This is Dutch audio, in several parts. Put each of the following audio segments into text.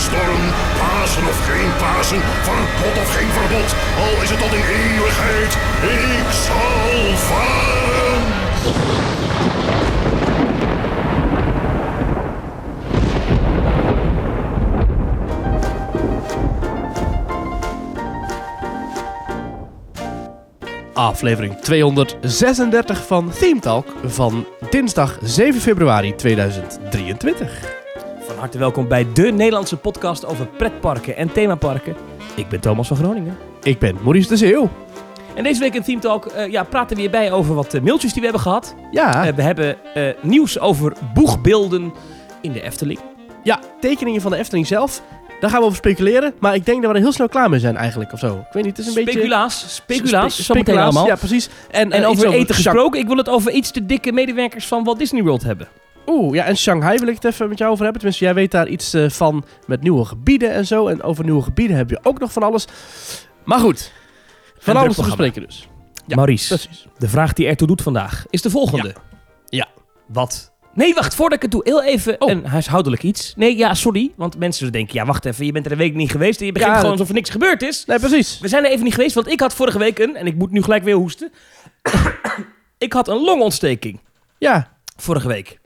storm, Pasen of geen Pasen, verbod of geen verbod, al is het tot in eeuwigheid, ik zal varen. Aflevering 236 van Theme Talk van dinsdag 7 februari 2023. Van harte welkom bij de Nederlandse podcast over pretparken en themaparken. Ik ben Thomas van Groningen. Ik ben Maurice de Zeeuw. En deze week in Team Talk eh, ja, praten we weer bij over wat eh, mailtjes die we hebben gehad. Ja, Eh, we hebben nieuws over boegbeelden in de Efteling. ja, tekeningen van de Efteling zelf. Daar gaan we over speculeren. Maar ik denk dat we er heel snel klaar mee zijn eigenlijk, of zo. Ik weet niet, het is een beetje... Speculaas, speculaas, Spe- speculaas, allemaal. Ja, precies. En, En over iets eten gesproken, ik wil het over iets te dikke medewerkers van Walt Disney World hebben. Oeh, ja, en Shanghai wil ik het even met jou over hebben. Tenminste, jij weet daar iets eh, van met nieuwe gebieden en zo. En over nieuwe gebieden heb je ook nog van alles. Maar goed, van alles te bespreken dus. Ja, Maurice, Precies. de vraag die ertoe doet vandaag is de volgende. Ja. Wat? Nee, wacht, voordat ik het doe, heel even Oh. een huishoudelijk iets. Nee, ja, sorry, want mensen denken, ja, wacht even, je bent er een week niet geweest en je begint Ja, gewoon alsof er niks gebeurd is. Nee, precies. We zijn er even niet geweest, want ik had vorige week een, en ik moet nu gelijk weer hoesten. ik had een longontsteking Ja, vorige week.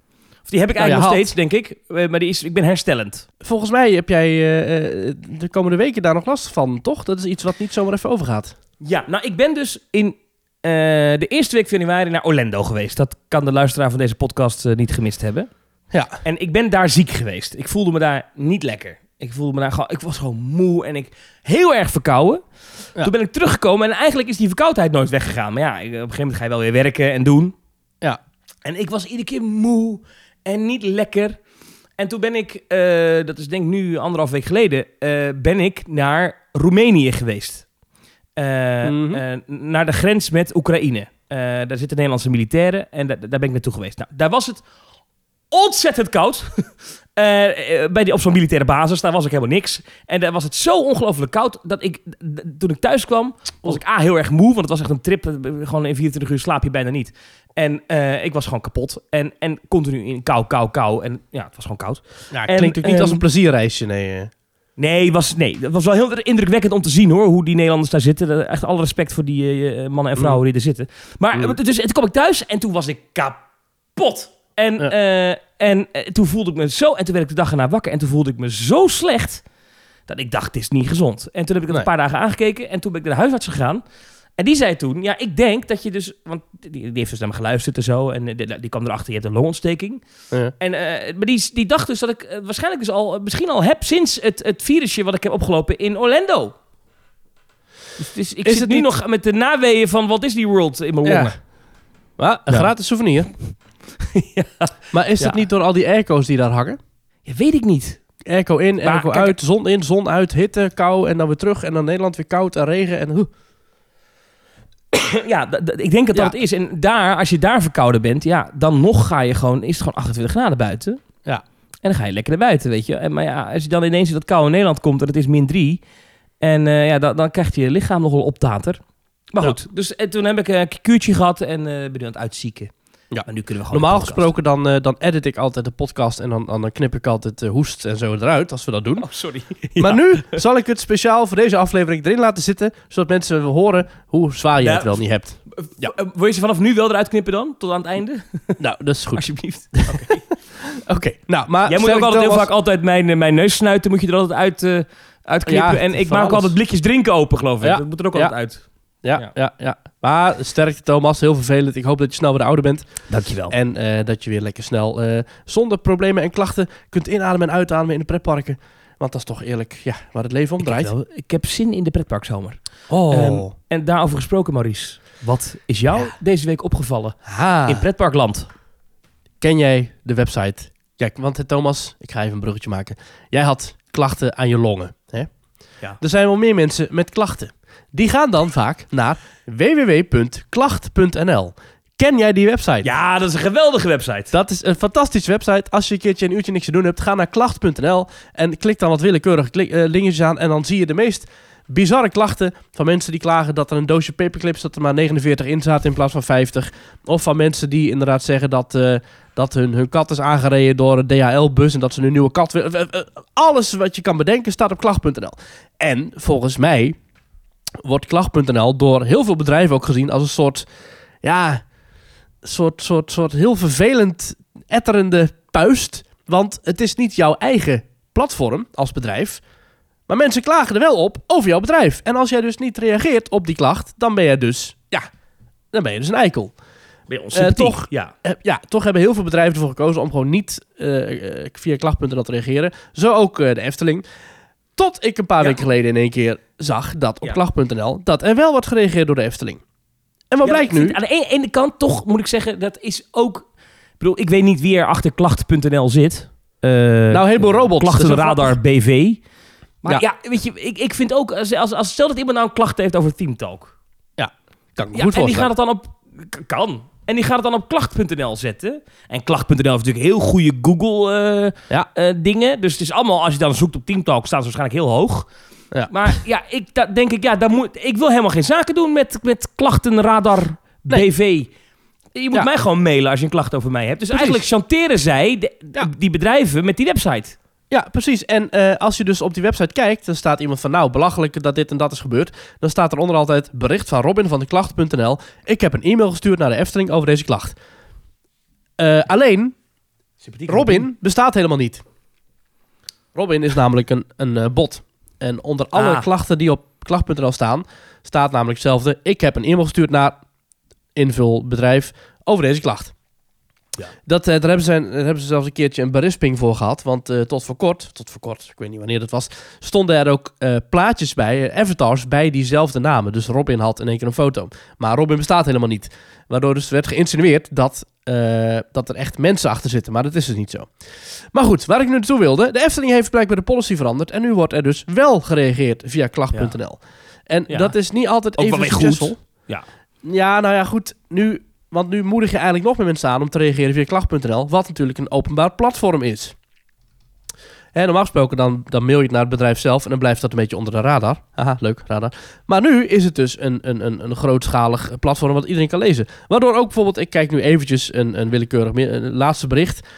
Die heb ik eigenlijk nog had. steeds, denk ik. Eh, Maar die is, ik ben herstellend. volgens mij heb jij eh, eh, de komende weken daar nog last van, toch? Dat is iets wat niet zomaar even overgaat. Ja, nou, ik ben dus in de eerste week van januari naar Orlando geweest. Dat kan de luisteraar van deze podcast niet gemist hebben. Ja. En ik ben daar ziek geweest. Ik voelde me daar niet lekker. Ik voelde me daar gewoon, ik was gewoon moe en ik heel erg verkouden. Ja. Toen ben ik teruggekomen en eigenlijk is die verkoudheid nooit weggegaan. Maar ja, op een gegeven moment ga je wel weer werken en doen. Ja. En ik was iedere keer moe en niet lekker. En toen ben ik, eh, dat is denk ik nu anderhalf week geleden, eh, ben ik naar Roemenië geweest. Eh, Mhm. naar de grens met Oekraïne. Daar zitten Nederlandse militairen en da- daar ben ik naartoe geweest. Nou, daar was het ontzettend koud. Eh, eh, bij die, op zo'n militaire basis, daar was ik helemaal niks. En daar was het zo ongelooflijk koud dat ik, toen ik thuis kwam, was ik A, heel erg moe. Want het was echt een trip. eh, Gewoon in 24 uur slaap je bijna niet. En ik was gewoon kapot. En, en continu in kou, kou, kou. En ja, het was gewoon koud. Ja, En, klinkt ook niet ehm, als een plezierreisje, nee. Nee, was, nee, dat was wel heel indrukwekkend om te zien hoor, hoe die Nederlanders daar zitten. Echt alle respect voor die mannen en vrouwen die er zitten. Maar Mm. dus, en toen kwam ik thuis en toen was ik kapot. En, Ja. eh, en eh, toen voelde ik me zo, en toen werd ik de dag erna wakker en toen voelde ik me zo slecht, dat ik dacht, dit is niet gezond. En toen heb ik het Nee. een paar dagen aangekeken en toen ben ik naar de huisarts gegaan. En die zei toen, ja, ik denk dat je dus, want die, die heeft dus naar me geluisterd en zo, en eh, die, die kwam erachter, je hebt een longontsteking. Ja. En, maar die, die dacht dus dat ik waarschijnlijk dus al, misschien al heb sinds het, het virusje wat ik heb opgelopen in Orlando. Dus, dus ik Is zit het nu niet- nog met de naweeën van Walt Disney World in mijn Ja. longen. Maar een Ja. gratis souvenir. Ja. Maar is dat Ja. niet door al die airco's die daar hangen? Ja, weet ik niet. Airco in, Maar airco kijk- uit, zon in, zon uit, hitte, kou en dan weer terug. En dan Nederland weer koud en regen en... hoe. ja, ik denk dat dat Ja. is. En daar, als je daar verkouden bent, ja, dan nog ga je gewoon, is het gewoon 28 graden buiten. Ja. En dan ga je lekker naar buiten, weet je. En, maar ja, als je dan ineens in dat koude Nederland komt en het is min 3. En eh, ja, dan, dan krijgt je lichaam nogal optater. Maar Ja. goed, dus en toen heb ik een kuurtje gehad en eh ben nu aan het uitzieken. Ja. Maar nu kunnen we gewoon Normaal gesproken dan, eh, dan edit ik altijd de podcast en dan, dan knip ik altijd eh, hoest en zo eruit als we dat doen. Oh, sorry. Maar nu zal ik het speciaal voor deze aflevering erin laten zitten, zodat mensen horen hoe zwaar Ja. het wel niet hebt. Ja. Wil je ze vanaf nu wel eruit knippen dan? Tot aan het einde? Nou, dat is goed. Alsjeblieft. Oké, nou, maar Jij moet ook altijd heel vaak altijd mijn, eh, mijn neus snuiten. Moet je er altijd uit, eh uitknippen. Ja, en ik maak ook altijd blikjes drinken open, geloof ik. Ja. Dat moet er ook altijd uit. Ja, Ja. ja, ja. Maar sterkte Thomas, heel vervelend. Ik hoop dat je snel weer ouder bent. Dankjewel. En eh, dat je weer lekker snel eh, zonder problemen en klachten kunt inademen en uitademen in de pretparken. Want dat is toch eerlijk ja, waar het leven om ik, draait. wel- ik heb zin in de pretparkzomer. Oh. Ehm, en daarover gesproken, Maurice. Wat is jou Ja. deze week opgevallen ha. in pretparkland? Ken jij de website? Kijk, want hè, Thomas, ik ga even een bruggetje maken. Jij had klachten aan je longen. Hè? Ja. Er zijn wel meer mensen met klachten. Die gaan dan vaak naar www.klacht.nl. Ken jij die website? Ja, dat is een geweldige website. Dat is een fantastische website. Als je een keertje een uurtje niks te doen hebt, ga naar klacht.nl en klik dan wat willekeurige klik, eh, dingetjes aan. En dan zie je de meest bizarre klachten van mensen die klagen dat er een doosje paperclips dat er maar 49 in zaten in plaats van 50. Of van mensen die inderdaad zeggen dat, eh, dat hun, hun kat is aangereden door een DHL-bus en dat ze een nieuwe kat willen. Eh, alles wat je kan bedenken staat op klacht.nl. En volgens mij wordt klacht.nl door heel veel bedrijven ook gezien als een soort, ja, soort, soort, soort heel vervelend etterende puist. Want het is niet jouw eigen platform als bedrijf. Maar mensen klagen er wel op over jouw bedrijf. En als jij dus niet reageert op die klacht, dan ben je dus, ja, dan ben je dus een eikel. Bij ons Eh, toch- Ja. Eh, ja, toch hebben heel veel bedrijven ervoor gekozen om gewoon niet eh, via klacht.nl te reageren. Zo ook de Efteling. Tot ik een paar Ja. weken geleden in één keer zag dat op Ja. klacht.nl dat er wel wordt gereageerd door de Efteling. En wat Ja, blijkt nu? Aan de ene, ene kant toch moet ik zeggen, dat is ook... Ik bedoel, ik weet niet wie er achter klacht.nl zit. Eh, Nou, een heleboel robots. Klachtenradar BV. Maar Ja. ja. weet je, ik, ik vind ook, als, als, als stel dat iemand nou een klacht heeft over Teamtalk. Kan ik me Ja, goed en die voorstellen. gaat het dan op... Kan. En die gaat het dan op klacht.nl zetten. En klacht.nl heeft natuurlijk heel goede Google eh, Ja. eh, dingen. Dus het is allemaal, als je dan zoekt op Teamtalk, staan ze waarschijnlijk heel hoog. Ja. Maar ja, ik denk ik, ja, daar moet, ik wil helemaal geen zaken doen met, met klachtenradar Nee. BV. Je moet Ja. mij gewoon mailen als je een klacht over mij hebt. Dus Precies. eigenlijk chanteren zij de- Ja. die bedrijven met die website. Ja, precies. En eh, als je dus op die website kijkt, dan staat iemand van... nou, belachelijk dat dit en dat is gebeurd. Dan staat er onder altijd bericht van Robin van de klacht.nl. Ik heb een e-mail gestuurd naar de Efteling over deze klacht. Eh, alleen, Robin bestaat helemaal niet. Robin is namelijk een, een eh, bot. En onder alle Ah. klachten die op klacht.nl staan... staat namelijk hetzelfde. Ik heb een e-mail gestuurd naar invulbedrijf over deze klacht. Ja. Dat, eh, daar, hebben ze, daar hebben ze zelfs een keertje een berisping voor gehad. Want eh, tot voor kort, tot voor kort, ik weet niet wanneer dat was... stonden er ook eh, plaatjes bij, eh, avatars bij diezelfde namen. Dus Robin had in één keer een foto. Maar Robin bestaat helemaal niet. Waardoor dus werd geïnsinueerd dat, dat er echt mensen achter zitten. Maar dat is dus niet zo. Maar goed, waar ik nu naartoe wilde. De Efteling heeft blijkbaar de policy veranderd. En nu wordt er dus wel gereageerd via klacht.nl. En Ja. dat is niet altijd Ook even weer goed. succesvol. Ja. Ja, nou ja, goed. Nu, want nu moedig je eigenlijk nog meer mensen aan om te reageren via klacht.nl. Wat natuurlijk een openbaar platform is. En normaal gesproken dan, dan mail je het naar het bedrijf zelf en dan blijft dat een beetje onder de radar. Haha, leuk, radar. Maar nu is het dus een, een, een, een grootschalig platform wat iedereen kan lezen. Waardoor ook bijvoorbeeld, ik kijk nu eventjes een, een willekeurig een laatste bericht.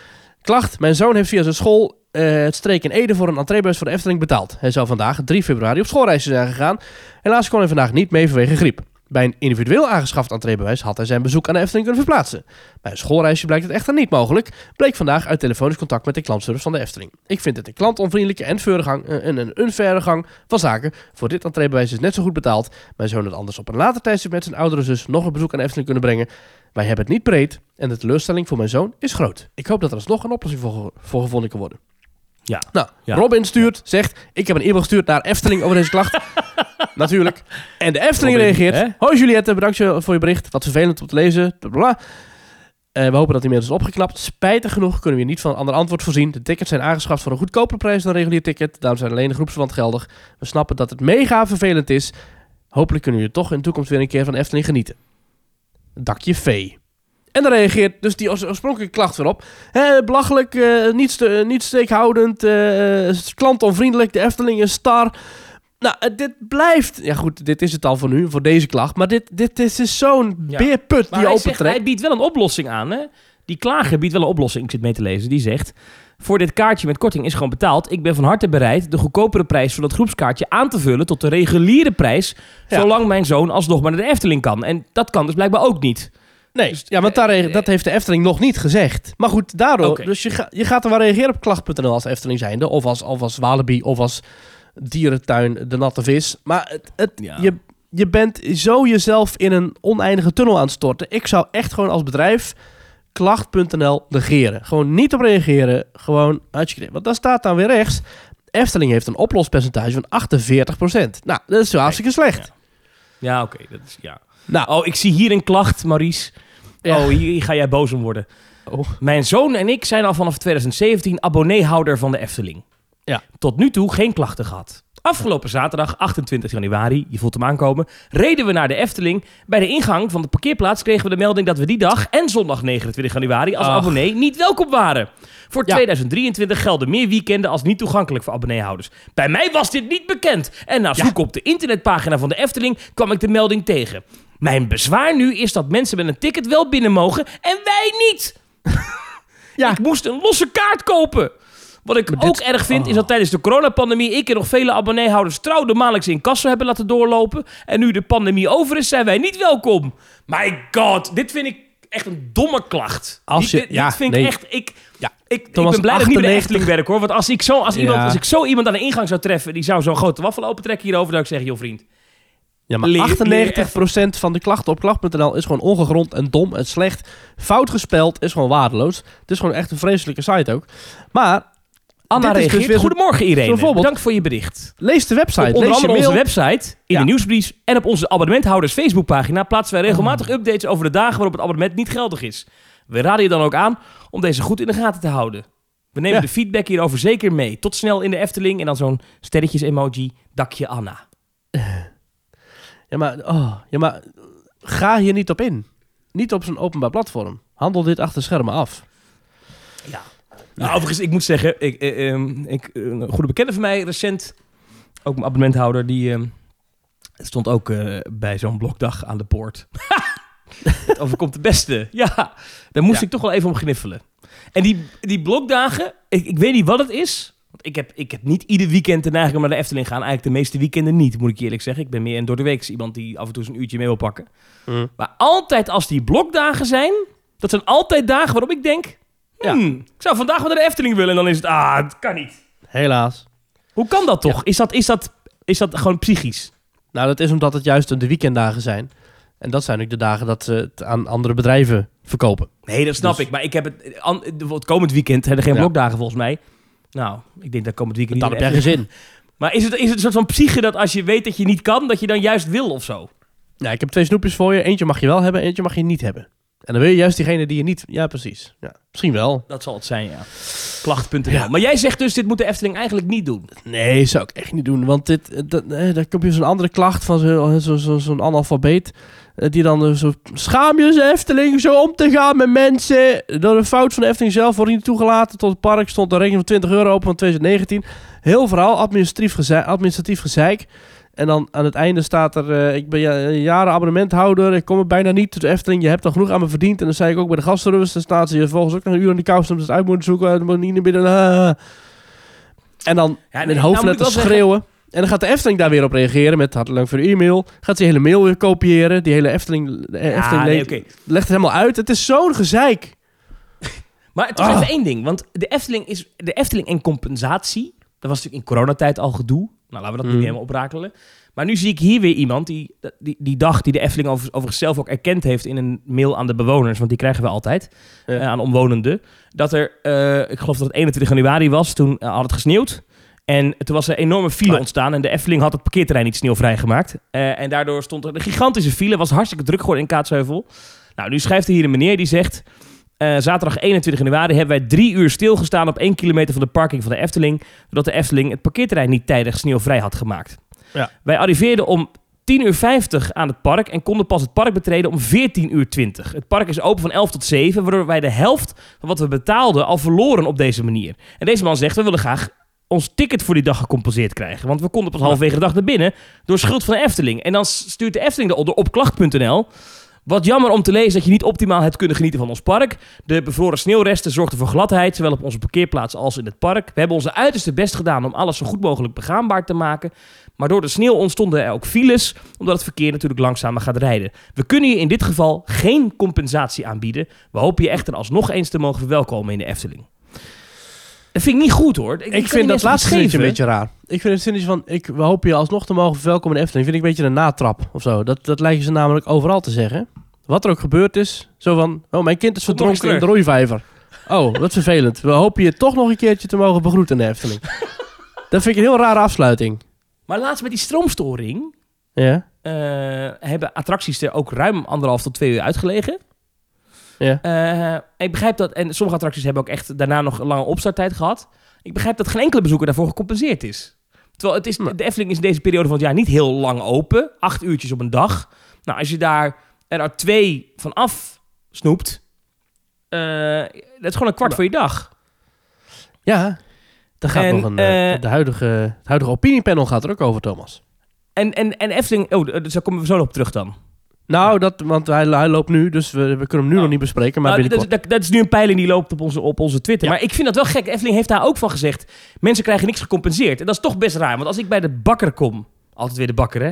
Klacht, mijn zoon heeft via zijn school eh, het streek in Ede voor een entreebus voor de Efteling betaald. Hij zou vandaag 3 februari op schoolreisje zijn gegaan. Helaas kon hij vandaag niet mee vanwege griep. Bij een individueel aangeschaft entreebewijs had hij zijn bezoek aan de Efteling kunnen verplaatsen. Bij een schoolreisje blijkt het echter niet mogelijk, bleek vandaag uit telefonisch contact met de klantservice van de Efteling. Ik vind het een klantonvriendelijke en gang, eh, en een unfaire gang van zaken. Voor dit entreebewijs is net zo goed betaald. Mijn zoon had anders op een later tijdstip met zijn oudere zus nog een bezoek aan de Efteling kunnen brengen. Wij hebben het niet breed en de teleurstelling voor mijn zoon is groot. Ik hoop dat er alsnog een oplossing voor gevonden kan worden. Ja. Nou, Ja. Robin stuurt, zegt, ik heb een e-mail gestuurd naar Efteling over deze klacht. Natuurlijk. En de Efteling Robin, reageert. hè? Hoi Juliette, bedankt je voor je bericht. Wat vervelend om te lezen. Blablabla. Eh, we hopen dat die mail is opgeknapt. Spijtig genoeg kunnen we hier niet van een ander antwoord voorzien. De tickets zijn aangeschaft voor een goedkopere prijs dan een regulier ticket. Daarom zijn alleen de groepsverband geldig. We snappen dat het mega vervelend is. Hopelijk kunnen jullie toch in de toekomst weer een keer van de Efteling genieten. Dakje V. En dan reageert dus die oors- oorspronkelijke klacht weer op. Hè, belachelijk, eh, niet, ste- niet steekhoudend, eh, klantonvriendelijk, de Efteling is star. Nou, eh, dit blijft... Ja goed, dit is het al voor nu, voor deze klacht. Maar dit, dit, is dus zo'n Ja. beerput Maar die opentrekt. hij biedt wel een oplossing aan. Hè? Die klager biedt wel een oplossing. Ik zit mee te lezen. Die zegt... Voor dit kaartje met korting is gewoon betaald. Ik ben van harte bereid de goedkopere prijs van dat groepskaartje aan te vullen tot de reguliere prijs. Ja. Zolang mijn zoon alsnog maar naar de Efteling kan. En dat kan dus blijkbaar ook niet. Nee, Dus, ja, want daar, eh, dat heeft de Efteling nog niet gezegd. Maar goed, daardoor... Oké. Dus je, ga, je gaat er wel reageren op klacht.nl als Efteling zijnde. Of als, of als Walibi, of als dierentuin De Natte Vis. Maar het, het, Ja. je, je bent zo jezelf in een oneindige tunnel aan het storten. Ik zou echt gewoon als bedrijf klacht.nl negeren. Gewoon niet op reageren. Gewoon uitje Want daar staat dan weer rechts... Efteling heeft een oplospercentage van 48%. Nou, dat is zo hartstikke slecht. Ja, oké. dat is ja. Nou, Oh, ik zie hier een klacht, Maurice. Ja. Oh, hier, hier ga jij boos om worden. Oh. Mijn zoon en ik zijn al vanaf 2017 abonneehouder van de Efteling. Ja. Tot nu toe geen klachten gehad. Afgelopen zaterdag, 28 januari, je voelt hem aankomen, reden we naar de Efteling. Bij de ingang van de parkeerplaats kregen we de melding dat we die dag en zondag 29 januari als Ach. abonnee niet welkom waren. Voor Ja. 2023 gelden meer weekenden als niet toegankelijk voor abonneehouders. Bij mij was dit niet bekend. En na Ja. zoeken op de internetpagina van de Efteling kwam ik de melding tegen. Mijn bezwaar nu is dat mensen met een ticket wel binnen mogen en wij niet. Ja. Ik moest een losse kaart kopen. Wat ik dit- ook erg vind, oh. is dat tijdens de coronapandemie ik en nog vele abonneehouders trouw de maandelijkse incasso hebben laten doorlopen. En nu de pandemie over is, zijn wij niet welkom. My god, dit vind ik echt een domme klacht. Als je- dit, dit ja, vind ik nee. echt... Ik, Ja. ik, ik ben blij dat ik niet bij de 98 Efteling werk hoor. Want als ik, zo, als, iemand, als ik zo iemand aan de ingang zou treffen... die zou zo'n grote waffel opentrekken hierover... dan zou ik zeggen, joh vriend... Ja, maar Leer- 98% van de klachten op klacht.nl is gewoon ongegrond en dom en slecht. Fout gespeld is gewoon waardeloos. Het is gewoon echt een vreselijke site ook. Maar Anna Dit is dus reageert. weer zo- Goedemorgen Irene. bijvoorbeeld- Bedankt voor je bericht. lees de website, Op onder lees je andere mail. onze website, in Ja. de nieuwsbrief en op onze abonnementhouders Facebookpagina plaatsen wij regelmatig updates over de dagen waarop het abonnement niet geldig is. We raden je dan ook aan om deze goed in de gaten te houden. We nemen Ja. de feedback hierover zeker mee. Tot snel in de Efteling en dan zo'n sterretjes emoji, dakje Anna. Ja, maar, oh, ja, maar ga hier niet op in. Niet op zo'n openbaar platform. Handel dit achter schermen af. Ja. Nou, overigens, ik moet zeggen, ik, eh, ehm, ik, eh, een goede bekende van mij recent, ook mijn abonnementhouder, die ehm, stond ook eh, bij zo'n blokdag aan de poort. Het overkomt de beste. Ja, daar moest Ja. ik toch wel even om gniffelen. En die, die blokdagen, ik, ik weet niet wat het is. Want ik heb, ik heb niet ieder weekend de neiging om naar de Efteling gaan. Eigenlijk de meeste weekenden niet, moet ik je eerlijk zeggen. Ik ben meer een door de week iemand die af en toe eens een uurtje mee wil pakken. Mm. Maar altijd als die blokdagen zijn, dat zijn altijd dagen waarop ik denk... Ja. Hmm, ik zou vandaag wel naar de Efteling willen. En dan is het, ah, het kan niet. Helaas. Hoe kan dat toch? Is, dat, is, dat, is dat gewoon psychisch? Nou, dat is omdat het juist de weekenddagen zijn. En dat zijn ook de dagen dat ze het aan andere bedrijven verkopen. Nee, dat snap Dus- ik. Maar ik heb het, an- het komend weekend hebben er geen Ja. blokdagen volgens mij. Nou, ik denk dat komend weekend Dan heb jij de geen zin. Maar is het, is het een soort van psyche dat als je weet dat je niet kan, dat je dan juist wil of zo? Nou, ik heb twee snoepjes voor je. Eentje mag je wel hebben, eentje mag je niet hebben. En dan wil je juist diegene die je niet... Ja, precies. Ja, misschien wel. Dat zal het zijn, ja. Klacht.nl. Ja. Maar jij zegt dus, dit moet de Efteling eigenlijk niet doen. Nee, zou ik echt niet doen. Want dit, eh, dat, eh, dan heb je zo'n andere klacht van zo'n zo, zo, zo'n analfabeet. eh, Die dan eh, zo... Schaam je ze Efteling zo om te gaan met mensen. Door een fout van de Efteling zelf wordt niet toegelaten. Tot het park stond een rekening van 20 euro open van 2019. Heel verhaal, administratief, gezeik, administratief gezeik. En dan aan het einde staat er... eh, ik ben ja, jaren abonnementhouder. Ik kom er bijna niet tot de Efteling. Je hebt al genoeg aan me verdiend. En dan zei ik ook bij de gastenservice. Dan staat ze hier volgens ook nog een uur in de kous om het uit moeten zoeken. En dan moet niet naar binnen. ah. En dan Ja, met hoofdletters nou zeggen- schreeuwen. En dan gaat de Efteling daar weer op reageren met hartelijk dank voor e-mail. Gaat ze die hele mail weer kopiëren. Die hele Efteling, de Efteling Ja, nee, le- oké. legt het helemaal uit. Het is zo'n gezeik. Maar toch Ah. even één ding. Want de Efteling, is, de Efteling en compensatie... Dat was natuurlijk in coronatijd al gedoe. Nou, laten we dat Mm. niet helemaal oprakelen. Maar nu zie ik hier weer iemand die die, die dag die de Efteling over, over zichzelf ook erkend heeft... in een mail aan de bewoners, want die krijgen we altijd, Ja. eh, aan omwonenden. Dat er, eh, ik geloof dat het 21 januari was, toen eh, had het gesneeuwd. En toen was er een enorme file ontstaan en de Efteling had het parkeerterrein niet sneeuwvrij gemaakt. En daardoor stond er een gigantische file, was hartstikke druk geworden in Kaatsheuvel. Nou, nu schrijft er hier een meneer die zegt... eh, zaterdag 21 januari hebben wij drie uur stilgestaan op één kilometer van de parking van de Efteling... doordat de Efteling het parkeerterrein niet tijdig sneeuwvrij had gemaakt. Ja. Wij arriveerden om 10 uur 50 aan het park en konden pas het park betreden om 14 uur 20. Het park is open van 11 tot 7, waardoor wij de helft van wat we betaalden al verloren op deze manier. En deze man zegt, we willen graag ons ticket voor die dag gecompenseerd krijgen. Want we konden pas halverwege de dag naar binnen door schuld van de Efteling. En dan stuurt de Efteling eronder op klacht.nl. Wat jammer om te lezen dat je niet optimaal hebt kunnen genieten van ons park. De bevroren sneeuwresten zorgden voor gladheid, zowel op onze parkeerplaats als in het park. We hebben onze uiterste best gedaan om alles zo goed mogelijk begaanbaar te maken. Maar door de sneeuw ontstonden er ook files, omdat het verkeer natuurlijk langzamer gaat rijden. We kunnen je in dit geval geen compensatie aanbieden. We hopen je echter alsnog eens te mogen verwelkomen in de Efteling. Dat vind ik niet goed hoor. Ik, vind dat laatste zinnetje een beetje raar. Ik vind het zinnetje van, ik we hopen je alsnog te mogen verwelkomen in de Efteling. Vind ik een beetje een natrap of zo. Dat, dat lijken ze namelijk overal te zeggen. Wat er ook gebeurd is. Zo van, oh mijn kind is verdronken in de roeivijver. Oh, wat vervelend. We hopen je toch nog een keertje te mogen begroeten in de Efteling. dat vind ik een heel rare afsluiting. Maar laatst met die stroomstoring Ja, eh, hebben attracties er ook ruim anderhalf tot twee uur uitgelegen. Ja. Eh, ik begrijp dat, en sommige attracties hebben ook echt daarna nog een lange opstarttijd gehad. Ik begrijp dat geen enkele bezoeker daarvoor gecompenseerd is. Terwijl het is, de Efteling is in deze periode van het jaar niet heel lang open. Acht uurtjes op een dag. Nou, als je daar er twee van af snoept, eh, dat is gewoon een kwart Maar- voor je dag. Ja, daar gaat En, nog een... eh, de huidige, het huidige opiniepanel gaat er ook over, Thomas. En, en, en Efteling, oh, daar komen we zo nog op terug dan. Nou, dat, want hij, hij loopt nu, dus we, we kunnen hem nu Oh. nog niet bespreken, maar Nou, dat, binnenkort. dat, dat is nu een peiling die loopt op onze, op onze Twitter. Ja. Maar ik vind dat wel gek. Efteling heeft daar ook van gezegd, mensen krijgen niks gecompenseerd. En dat is toch best raar, want als ik bij de bakker kom, altijd weer de bakker hè,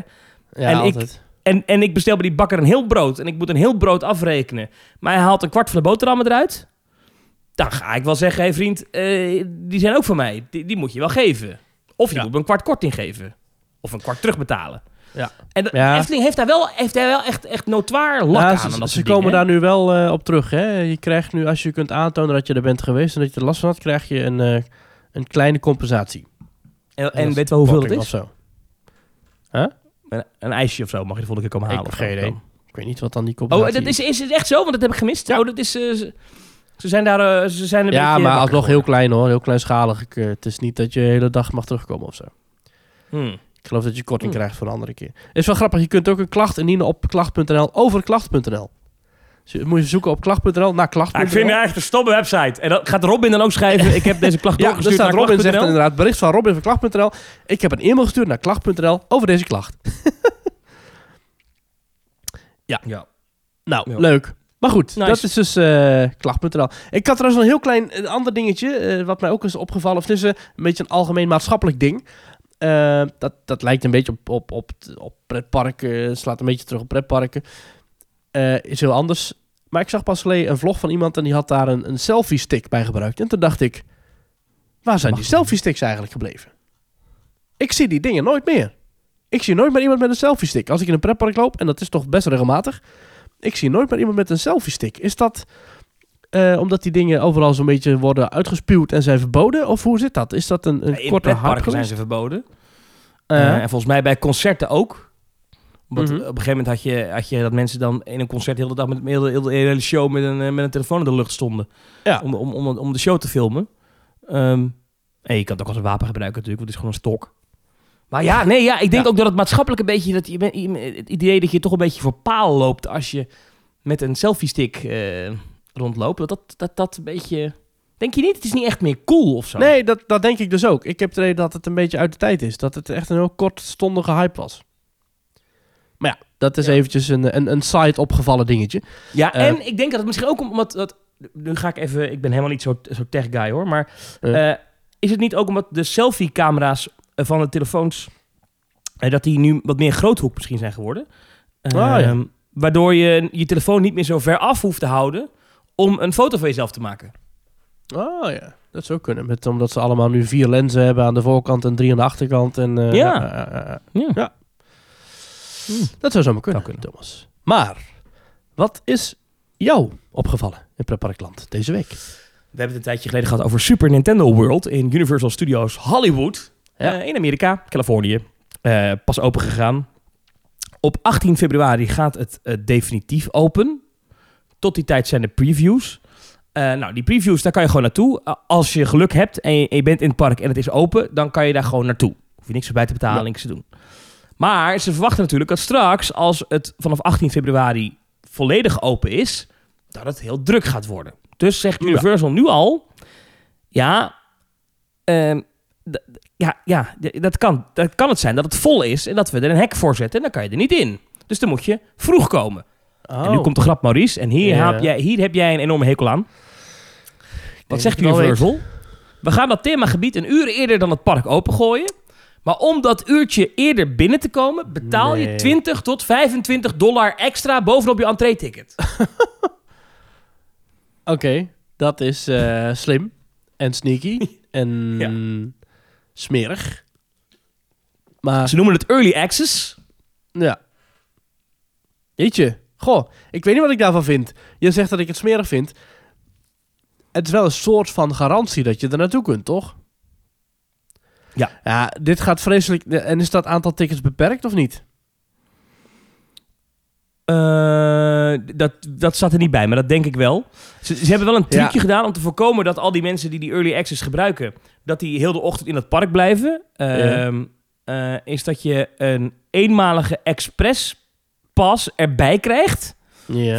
ja, en ik- altijd. En, en ik bestel bij die bakker een heel brood. En ik moet een heel brood afrekenen. Maar hij haalt een kwart van de boterhammen eruit. Dan ga ik wel zeggen, hé hey vriend, eh, die zijn ook van mij. Die, die moet je wel geven. Of je Ja. moet me een kwart korting geven. Of een kwart terugbetalen. Ja. En de Ja. Efteling heeft daar wel, heeft daar wel echt, echt notoir lak Ja, aan. ze, aan dat ze soort komen daar nu wel eh, op terug. Hè? Je krijgt nu, als je kunt aantonen dat je er bent geweest en dat je er last van had, krijg je een, eh, een kleine compensatie. En, en is weet wel hoeveel het is? Of zo. Een, een ijsje of zo mag je de volgende keer komen Ik halen. heb of geen idee. Ik weet niet wat dan die compensatie Oh, dat is, is het echt zo? Want dat heb ik gemist. Oh, dat is... eh, ze, zijn daar... eh, ze zijn een Ja, beetje maar alsnog heel klein hoor. Heel kleinschalig. Ik, het is niet dat je de hele dag mag terugkomen of zo. Hmm. Ik geloof dat je korting Hmm. krijgt voor een andere keer. Is wel grappig. Je kunt ook een klacht indienen op klacht.nl over klacht.nl. Dus je moet je zoeken op klacht.nl naar klacht.nl. Ja, ik vind het echt een stomme website. En dat gaat Robin dan ook schrijven. Ik heb deze klacht Ja, doorgestuurd naar Robin zegt inderdaad bericht van Robin van klacht.nl. Ik heb een e-mail gestuurd naar klacht.nl over deze klacht. Ja. Nou, Ja. leuk. Maar goed, Nice. dat is dus eh klacht.nl. Ik had trouwens een heel klein eh, ander dingetje, eh, wat mij ook is opgevallen. Of het is een beetje een algemeen maatschappelijk ding. Eh, dat, dat lijkt een beetje op, op, op, op pretparken, slaat een beetje terug op pretparken. Eh, is heel anders. Maar ik zag pas geleden een vlog van iemand en die had daar een, een selfie-stick bij gebruikt. En toen dacht ik, waar zijn die selfie-sticks eigenlijk gebleven? Ik zie die dingen nooit meer. Ik zie nooit meer iemand met een selfie-stick. Als ik in een pretpark loop, en dat is toch best regelmatig... Ik zie nooit meer iemand met een selfie-stick. Is dat eh, omdat die dingen overal zo'n beetje worden uitgespuwd en zijn verboden? Of hoe zit dat? Is dat een, een In korte zijn ze verboden. Eh, Eh, en volgens mij bij concerten ook. Want Mhm. op een gegeven moment had je, had je dat mensen dan in een concert de hele dag met de hele, hele, hele show met een, met een telefoon in de lucht stonden. Ja. Om, om, om, om de show te filmen. Ehm, en je kan het ook als een wapen gebruiken natuurlijk, want het is gewoon een stok. Maar ja, nee, ja, ik denk Ja. ook dat het maatschappelijk een beetje, dat je, het idee dat je toch een beetje voor paal loopt als je met een selfie stick rondloopt. Dat, dat, dat een beetje, denk je niet? Het is niet echt meer cool of zo. nee, dat, dat denk ik dus ook. Ik heb het idee dat het een beetje uit de tijd is. Dat het echt een heel kortstondige hype was. Maar ja, dat is Ja. eventjes een, een, een side opgevallen dingetje. Ja, Eh. en ik denk dat het misschien ook omdat... Dat, nu ga ik even... Ik ben helemaal niet zo, zo tech guy hoor. Maar Eh. is het niet ook omdat de selfie-camera's eh, van de telefoons... dat die nu wat meer groothoek misschien zijn geworden? Ah, ja. Ehm, Waardoor je je telefoon niet meer zo ver af hoeft te houden... om een foto van jezelf te maken. Oh ja, dat zou kunnen. Met, omdat ze allemaal nu vier lenzen hebben aan de voorkant en drie aan de achterkant. En, eh, Ja. Ja. Ja. Hmm. Dat zou zomaar kunnen, Zou kunnen. Thomas. Maar, wat is jou opgevallen in Pretparkland deze week? We hebben het een tijdje geleden gehad over Super Nintendo World... in Universal Studios Hollywood. Ja. eh, in Amerika, Californië. Eh, pas open gegaan. Op 18 februari gaat het definitief open. Tot die tijd zijn er previews. Eh, nou, die previews, daar kan je gewoon naartoe. Uh, als je geluk hebt en je, en je bent in het park en het is open, dan kan je daar gewoon naartoe. Hoef je niks erbij te betalen, Ja. niks te doen. Maar ze verwachten natuurlijk dat straks, als het vanaf 18 februari volledig open is, dat het heel druk gaat worden. Dus zegt Ja. Universal nu al, ja, ehm, ja, ja, dat kan, dat kan het zijn dat het vol is en dat we er een hek voor zetten en dan kan je er niet in. Dus dan moet je vroeg komen. Oh, En nu komt de grap, Maurice. En hier, Ja. heb jij, hier heb jij een enorme hekel aan. Wat zegt Universal? We gaan dat themagebied een uur eerder dan het park opengooien. Maar om dat uurtje eerder binnen te komen, betaal je Nee. 20 tot 25 dollar extra bovenop je entree-ticket. Oké, dat is eh, slim en sneaky en Ja. smerig. Maar, Ze noemen het early access. ja. Jeetje, goh, ik weet niet wat ik daarvan vind. Je zegt dat ik het smerig vind. Het is wel een soort van garantie dat je er naartoe kunt, toch? Ja. Ja, dit gaat vreselijk... En is dat aantal tickets beperkt of niet? Eh, dat, dat zat er niet bij, maar dat denk ik wel. Ze, ze hebben wel een trucje Ja. gedaan om te voorkomen dat al die mensen die die early access gebruiken, dat die heel de ochtend in het park blijven. Ehm, eh, is dat je een eenmalige express pas erbij krijgt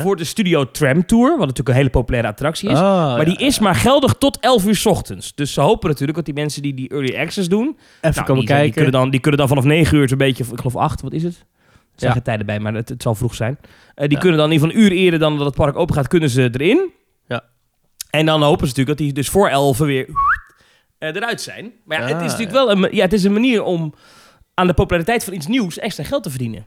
voor de Studio Tram Tour, wat natuurlijk een hele populaire attractie is. Ah, maar die ja. is maar geldig tot 11 uur 's ochtends. Dus ze hopen natuurlijk dat die mensen die die early access doen, Even nou, komen die, zijn- die kijken. kunnen dan, die kunnen dan vanaf 9 uur zo'n beetje, ik geloof 8, wat is het? Er zijn Ja. geen tijden bij, maar het, het zal vroeg zijn. Eh, die kunnen dan in ieder geval een uur eerder dan dat het park open gaat, kunnen ze erin. Ja. En dan hopen ze natuurlijk dat die dus voor 11 weer eh, eruit zijn. Maar ja, het is Ah, natuurlijk wel een, ja, het is een manier om aan de populariteit van iets nieuws extra geld te verdienen.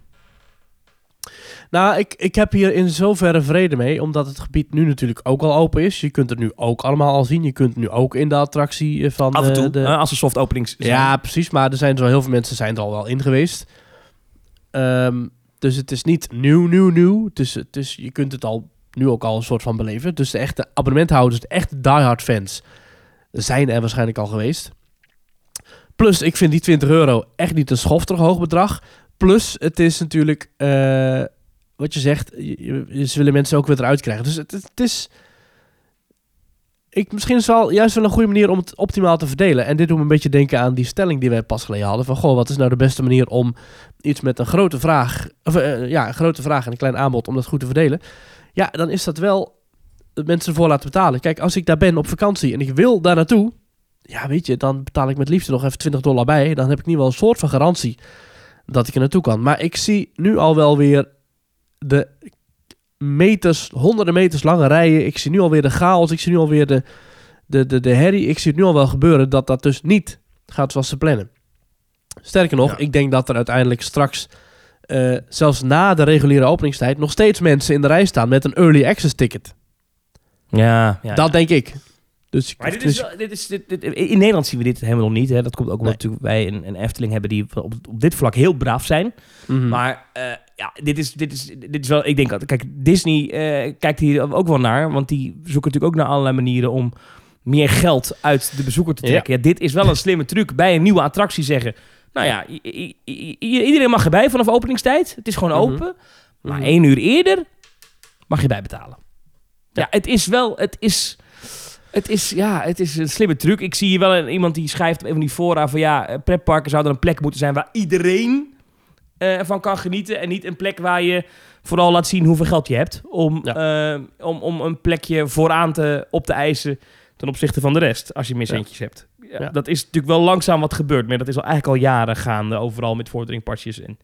Nou, ik, ik heb hier in zoverre vrede mee, omdat het gebied nu natuurlijk ook al open is. Je kunt het nu ook allemaal al zien. Je kunt nu ook in de attractie eh, van Af en de- toe, de, eh, als er soft openings zijn. Ja, precies. Maar er zijn zo heel veel mensen zijn er al wel in geweest. Ehm, dus het is niet nieuw, nieuw, nieuw. Dus, het is, je kunt het al nu ook al een soort van beleven. Dus de echte abonnementhouders, de echte diehard fans, zijn er waarschijnlijk al geweest. Plus, ik vind die 20 euro echt niet een schoftig hoog bedrag. Plus, het is natuurlijk, eh, wat je zegt, je, je- ze willen mensen ook weer eruit krijgen. Dus het, is... Ik, misschien is wel juist wel een goede manier om het optimaal te verdelen. En dit doet me een beetje denken aan die stelling die wij pas geleden hadden. Van, goh, wat is nou de beste manier om iets met een grote vraag... Of, eh, ja, een grote vraag en een klein aanbod om dat goed te verdelen. Ja, dan is dat wel mensen ervoor laten betalen. Kijk, als ik daar ben op vakantie en ik wil daar naartoe... Ja, weet je, dan betaal ik met liefde nog even 20 dollar bij. Dan heb ik niet wel een soort van garantie dat ik er naartoe kan. Maar ik zie nu al wel weer de meters, honderden meters lange rijen. Ik zie nu alweer de chaos. Ik zie nu alweer de, de, de, de herrie. Ik zie het nu al wel gebeuren dat dat dus niet gaat zoals ze plannen. Sterker nog, Ja. ik denk dat er uiteindelijk straks, eh, zelfs na de reguliere openingstijd, nog steeds mensen in de rij staan met een early access ticket. Ja, ja. Dat denk ik. Dus, ik- Maar dit dus- is, wel- dit is, dit, dit- in Nederland zien we dit helemaal nog niet. Hè. Dat komt ook omdat Nee. natuurlijk wij een, een Efteling hebben die op, op dit vlak heel braaf zijn. Mhm. Maar eh, ja, dit is, dit, is, dit is wel... Ik denk, dat- kijk, Disney eh, kijkt hier ook wel naar. Want die zoeken natuurlijk ook naar allerlei manieren om meer geld uit de bezoeker te trekken. Ja. dit is wel een slimme truc. Bij een nieuwe attractie zeggen... Nou ja, iedereen mag erbij vanaf openingstijd. Het is gewoon Mhm. open. Maar Mhm. één uur eerder mag je bijbetalen. Ja, Ja. het is wel... Het is... Het is, ja, het is een slimme truc. Ik zie hier wel een, iemand die schrijft op een van die fora van ja, eh, pretparken zouden een plek moeten zijn waar iedereen eh, van kan genieten. En niet een plek waar je vooral laat zien hoeveel geld je hebt. Om, eh, om, om een plekje vooraan te, op te eisen ten opzichte van de rest. Als je meer Ja. centjes hebt. Ja. Dat is natuurlijk wel langzaam wat gebeurt. Maar dat is al eigenlijk al jaren gaande. Overal met vorderingpasjes en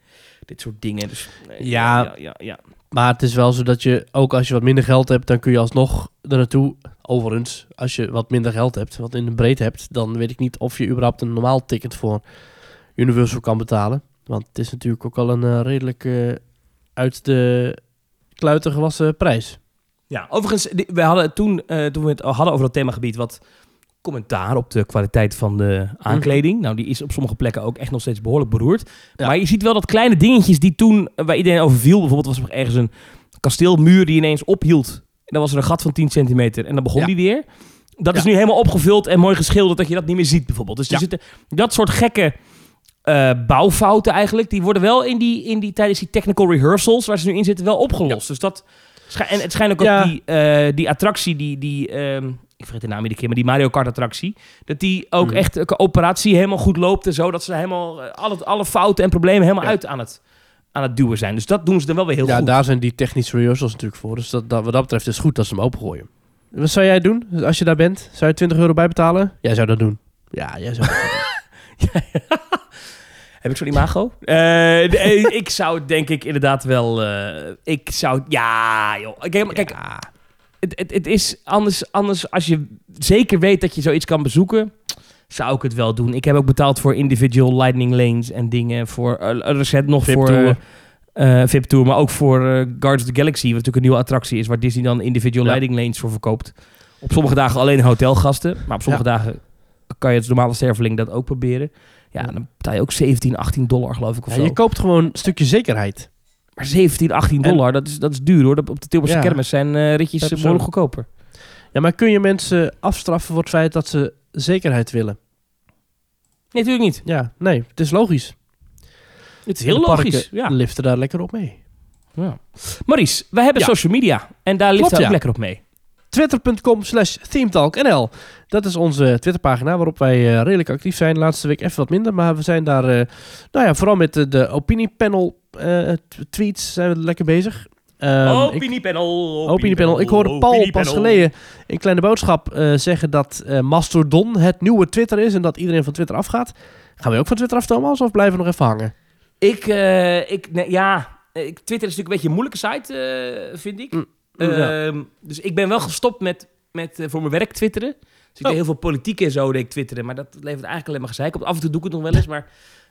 dit soort dingen. Dus, eh, Ja. ja. Maar het is wel zo dat je, ook als je wat minder geld hebt, dan kun je alsnog er naartoe. Overigens, als je wat minder geld hebt, wat in de breedte hebt, dan weet ik niet of je überhaupt een normaal ticket voor Universal kan betalen. Want het is natuurlijk ook al een eh, redelijk eh, uit de kluiten gewassen prijs. Ja, overigens, we hadden toen, eh, toen we het hadden over dat themagebied, wat commentaar op de kwaliteit van de aankleding. Nou, die is op sommige plekken ook echt nog steeds behoorlijk beroerd. Ja. Maar je ziet wel dat kleine dingetjes die toen, waar iedereen over viel. Bijvoorbeeld was er ergens een kasteelmuur die ineens ophield. En dan was er een gat van 10 centimeter en dan begon Ja. die weer. Dat is nu helemaal opgevuld en mooi geschilderd dat je dat niet meer ziet bijvoorbeeld. Dus er zitten dat soort gekke eh, bouwfouten eigenlijk, die worden wel in die, in die, tijdens die technical rehearsals waar ze nu in zitten wel opgelost. Dus dat, en het schijnt ook Ja. dat die, eh, die attractie, die, die ehm, ik vergeet de naam iedere keer, maar die Mario Kart attractie, dat die ook Mhm. echt de operatie helemaal goed loopt en zo, dat ze helemaal eh, alle, alle fouten en problemen helemaal Ja. uit aan het, aan het duwen zijn. Dus dat doen ze dan wel weer heel ja, goed. daar zijn die technische rehearsals natuurlijk voor. Dus dat, dat, wat dat betreft is het goed dat ze hem opengooien. Wat zou jij doen als je daar bent? Zou je 20 euro bijbetalen? Jij zou dat doen. Ja, jij zou dat doen. Heb ik zo'n imago? Nee, ik zou denk ik inderdaad wel... eh, ik zou... Ja, joh. Kijk, kijk Ja. het, het, het is anders, anders als je zeker weet dat je zoiets kan bezoeken, zou ik het wel doen. Ik heb ook betaald voor individual lightning lanes en dingen. Voor uh, recent nog VIP voor Tour. VIP Tour, maar ook voor Guardians of the Galaxy, wat natuurlijk een nieuwe attractie is, waar Disney dan individual Ja. lightning lanes voor verkoopt. Op sommige dagen alleen hotelgasten, maar op sommige dagen kan je als normale sterveling dat ook proberen. Ja, dan betaal je ook 17, 18 dollar geloof ik of Ja, zo. je koopt gewoon een stukje zekerheid. Maar 17, 18 En- dollar, dat, is, dat is duur hoor. Op de Tilburgse Ja. kermis zijn eh, ritjes eh, behoorlijk goedkoper. Ja, maar kun je mensen afstraffen voor het feit dat ze zekerheid willen? Nee, natuurlijk niet. Ja, nee, het is logisch. Het is heel logisch. Ja. liften daar lekker op mee. Ja. Maurice, wij hebben Ja. social media. En daar ligt het ook ja. lekker op mee. Twitter.com slash themetalknl. Dat is onze Twitterpagina waarop wij eh, redelijk actief zijn. Laatste week even wat minder, maar we zijn daar eh, nou ja, vooral met de, de opiniepanel eh, tweets zijn we lekker bezig. Ik- opiniepanel. Opiniepanel. Ik hoorde Paul pas geleden in Kleine Boodschap eh, zeggen dat eh, Mastodon het nieuwe Twitter is en dat iedereen van Twitter afgaat. Gaan we ook van Twitter af, Thomas, of blijven we nog even hangen? Ik, eh, ik, nee, ja, Twitter is natuurlijk een beetje een moeilijke site, eh, vind ik. Mm, ja. Ehm, Dus ik ben wel gestopt met, met eh, voor mijn werk twitteren. Dus ik Oh. deed heel veel politiek en zo deed ik twitteren. Maar dat levert eigenlijk alleen maar gezeik op. Af en toe doe ik het nog wel eens, maar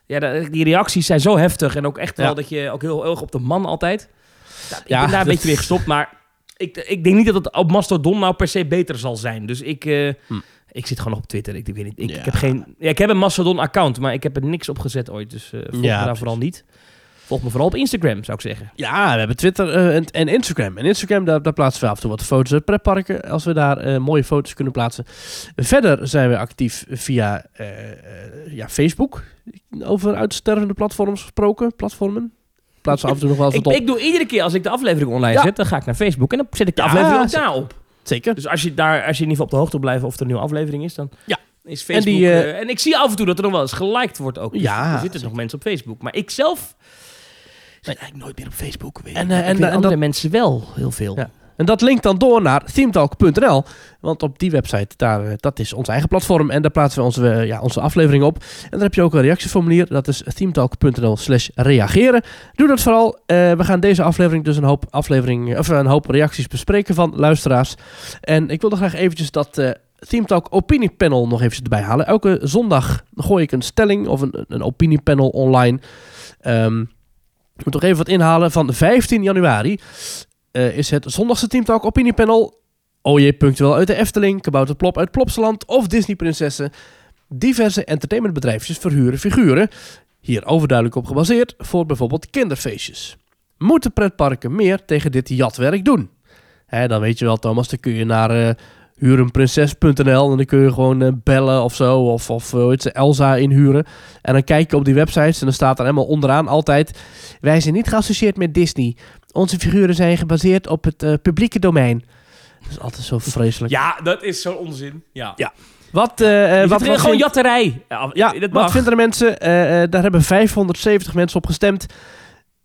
ja, die reacties zijn zo heftig. En ook echt wel Ja. dat je ook heel erg op de man altijd. Ja, ik Ja, ben daar een beetje mee gestopt, maar ik, ik denk niet dat het op Mastodon nou per se beter zal zijn. Dus ik, eh, Hm. ik zit gewoon nog op Twitter. Ik, ik weet niet. Ik, Ja. ik heb geen. Ja, ik heb een Mastodon-account, maar ik heb er niks op gezet ooit. Dus eh volg me daar precies. vooral niet. Volg me vooral op Instagram, zou ik zeggen. Ja, we hebben Twitter eh, en, en Instagram. En Instagram, daar, daar plaatsen we af en toe wat foto's uit pretparken. Als we daar eh, mooie foto's kunnen plaatsen. Verder zijn we actief via eh, eh, ja, Facebook. Over uitstervende platforms gesproken. Platformen. Plaatsen af en toe nog wel eens Ik, wat op. ik doe iedere keer als ik de aflevering online Ja. zet, dan ga ik naar Facebook en dan zet ik de Ja, aflevering ook zeker. daarop. Zeker. Dus als je daar, als je in ieder geval op de hoogte blijven of er een nieuwe aflevering is, dan Ja. is Facebook. En die, En, eh, en ik zie af en toe dat er nog wel eens geliked wordt ook. Dus Ja, er zitten nog mensen op Facebook. Maar ik zelf zit eigenlijk nooit meer op Facebook. Weet En, eh, Ik en- weet en andere dat- mensen wel heel veel. Ja. En dat linkt dan door naar themetalk.nl. Want op die website, daar, eh, dat is ons eigen platform. En daar plaatsen we onze, eh, ja, onze aflevering op. En dan heb je ook een reactieformulier. Dat is themetalk.nl slash reageren. Doe dat vooral. We gaan deze aflevering dus een hoop, aflevering, of een hoop reacties bespreken van luisteraars. En ik wilde graag eventjes dat... eh Themetalk opiniepanel nog even erbij halen. Elke zondag gooi ik een stelling of een, een opiniepanel online. Ehm, ik moet nog even wat inhalen. Van 15 januari eh, is het zondagse Teamtalk opiniepanel. OJ Punctueel uit de Efteling, Kabouter Plop uit Plopsaland of Disney Prinsessen. Diverse entertainmentbedrijfjes verhuren figuren. Hier overduidelijk op gebaseerd voor bijvoorbeeld kinderfeestjes. Moeten pretparken meer tegen dit jatwerk doen? Dan weet je wel Thomas, dan kun je naar eh hurenprinses.nl en dan kun je gewoon eh, bellen of zo. Of, of eh, hoe heet ze, Elsa inhuren. En dan kijk je op die websites en dan staat er helemaal onderaan altijd... Wij zijn niet geassocieerd met Disney. Onze figuren zijn gebaseerd op het eh, publieke domein. Dat is altijd zo vreselijk. Ja, dat is zo'n onzin. Ja. Ja. Wat, Je wat, gewoon vindt- jatterij. Ja, ja, dat wat vinden de mensen? Daar hebben 570 mensen op gestemd.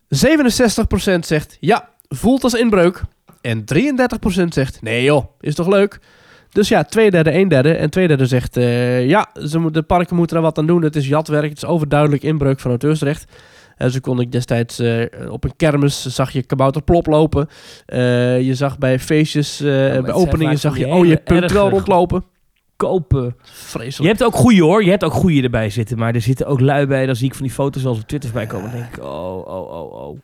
67% zegt ja, voelt als inbreuk. En 33% zegt nee joh, is toch leuk? Dus ja, twee derde, een derde. En twee derde zegt eh, ja, ze de parken moeten er wat aan doen. Het is jatwerk, het is overduidelijk inbreuk van auteursrecht. En zo kon ik destijds eh, op een kermis, zag je kabouter plop lopen. Eh, je zag bij feestjes, eh, bij openingen zag je, oh je punt wel rondlopen. Kopen. Vreselijk. Je hebt ook goeie hoor. Je hebt ook goeie erbij zitten. Maar er zitten ook lui bij. Dan zie ik van die foto's zoals op Twitter bij komen. Dan denk ik, oh, oh, oh, oh.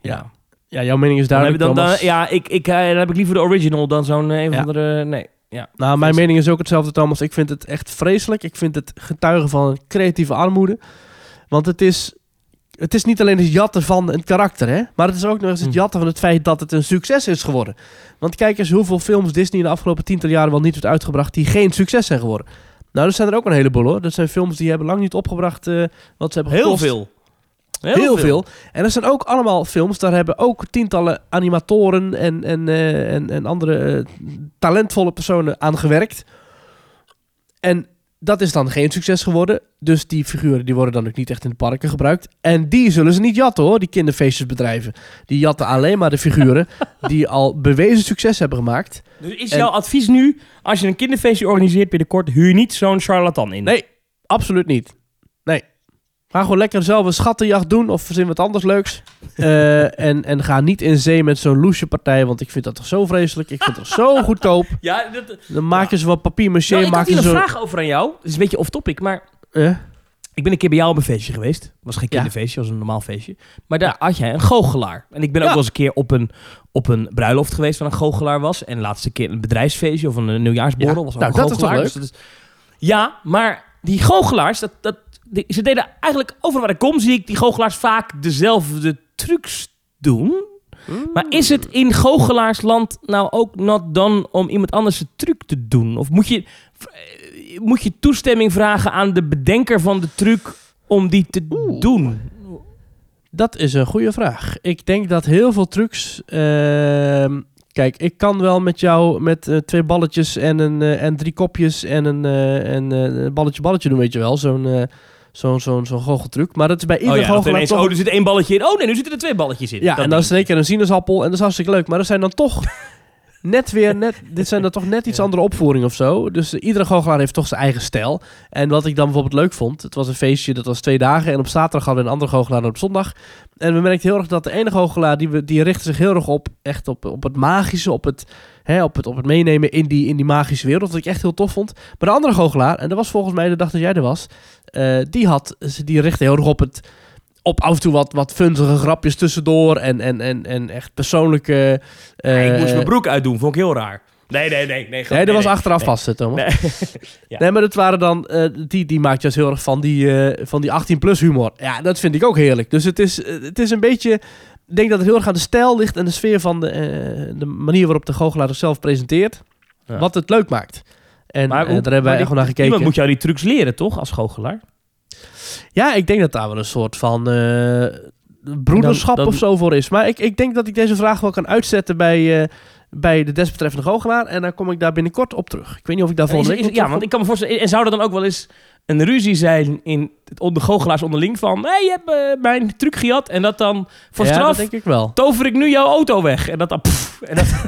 Ja. Ja, jouw mening is duidelijk, dan, ja, ik, ik, eh, dan heb ik liever de original dan zo'n eh, een Ja. of andere... Nee, ja. Nou, mijn mening is ook hetzelfde, Thomas. Ik vind het echt vreselijk. Ik vind het getuigen van een creatieve armoede. Want het is, het is niet alleen het jatten van een karakter, hè? Maar het is ook nog eens het Hm. jatten van het feit dat het een succes is geworden. Want kijk eens hoeveel films Disney in de afgelopen tiental jaren wel niet heeft uitgebracht die geen succes zijn geworden. Nou, er zijn er ook een heleboel hoor. Dat zijn films die hebben lang niet opgebracht eh, wat ze hebben Heel gekost. veel. Heel, veel. En er zijn ook allemaal films, daar hebben ook tientallen animatoren en, en, eh, en, en andere eh, talentvolle personen aan gewerkt. En dat is dan geen succes geworden. Dus die figuren die worden dan ook niet echt in de parken gebruikt. En die zullen ze niet jatten hoor, die kinderfeestjesbedrijven. Die jatten alleen maar de figuren die al bewezen succes hebben gemaakt. Dus is En- jouw advies nu, als je een kinderfeestje organiseert binnenkort, huur niet zo'n charlatan in? Nee, absoluut niet. Ga gewoon lekker zelf een schattenjacht doen of verzin wat anders leuks. Eh, en, en ga niet in zee met zo'n loesje partij, want ik vind dat toch zo vreselijk. Ik vind het toch zo goedkoop. Ja, dat, Dan maak je ze wat papier maché, nou, ik had maak hier een zo... vraag over aan jou. Het is een beetje off-topic, maar Eh? ik ben een keer bij jou op een feestje geweest. Het was geen kinderfeestje, het was een normaal feestje. Maar daar had jij een goochelaar. En ik ben ook wel eens een keer op een, op een bruiloft geweest waar een goochelaar was. En laatste keer een bedrijfsfeestje of een, nieuwjaarsborrel Ja. was ook Nou, een dat is toch goochelaar. leuk? Dus dat is- ja, maar die goochelaars, dat, dat, ze deden eigenlijk overal waar ik kom, zie ik die goochelaars vaak dezelfde trucs doen. Maar is het in goochelaarsland nou ook not done om iemand anders een truc te doen? Of moet je, eh, moet je toestemming vragen aan de bedenker van de truc om die te Oeh. doen? Dat is een goede vraag. Ik denk dat heel veel trucs. ehm, kijk, ik kan wel met jou met eh, twee balletjes en, een, eh, en drie kopjes en een, en, een balletje balletje doen, weet je wel. Zo'n zo'n zo'n zo'n goocheltruc. Maar dat is bij Oh iedere ja, dat goochelaar ineens, toch... oh, er zit één balletje in. Oh nee, nu zitten er twee balletjes in. ja, Dat en dan is er keer een sinaasappel en dat is hartstikke leuk. Maar er zijn dan toch net weer, net, dit zijn dan toch net iets andere opvoeringen of zo. Dus iedere goochelaar heeft toch zijn eigen stijl. En wat ik dan bijvoorbeeld leuk vond, het was een feestje, dat was twee dagen. En op zaterdag hadden we een andere goochelaar dan op zondag. En we merkten heel erg dat de ene goochelaar, die, we, die richtte zich heel erg op, echt op, op het magische, op het, hè, op, het, op het meenemen in die, in die magische wereld. Wat ik echt heel tof vond. Maar de andere goochelaar, en dat was volgens mij de dag dat jij er was, eh, die, had, die richtte heel erg op het op af en toe wat, wat funzige grapjes tussendoor en, en, en, en echt persoonlijke... Ja, eh, ik moest mijn broek uitdoen, vond ik heel raar. Nee, nee, nee. Nee, Nee, dat was nee, achteraf nee. vast, Thomas. Nee. Nee. Ja. maar dat waren dan... eh, die, die maakt juist heel erg van die, eh, van die 18-plus humor. Ja, dat vind ik ook heerlijk. Dus het is, het is een beetje... Ik denk dat het heel erg aan de stijl ligt en de sfeer van de, de manier waarop de goochelaar zichzelf presenteert. Ja. Wat het leuk maakt. En Maar hoe- daar hebben wij echt naar gekeken. Iemand moet jou die trucs leren, toch, als goochelaar? Ja, ik denk dat daar wel een soort van eh, broederschap Dan- dan- of zo voor is. Maar ik, ik denk dat ik deze vraag wel kan uitzetten bij, eh, bij de desbetreffende goochelaar. En dan kom ik daar binnenkort op terug. Ik weet niet of ik daar volgende week ja, want ik kan me voorstellen, en zou er dan ook wel eens een ruzie zijn in het onder goochelaars onderling van, hé, je hebt eh, mijn truc gejat en dat dan voor ja, straf dat denk ik wel. tover ik nu jouw auto weg en dat dan, pff, en dat,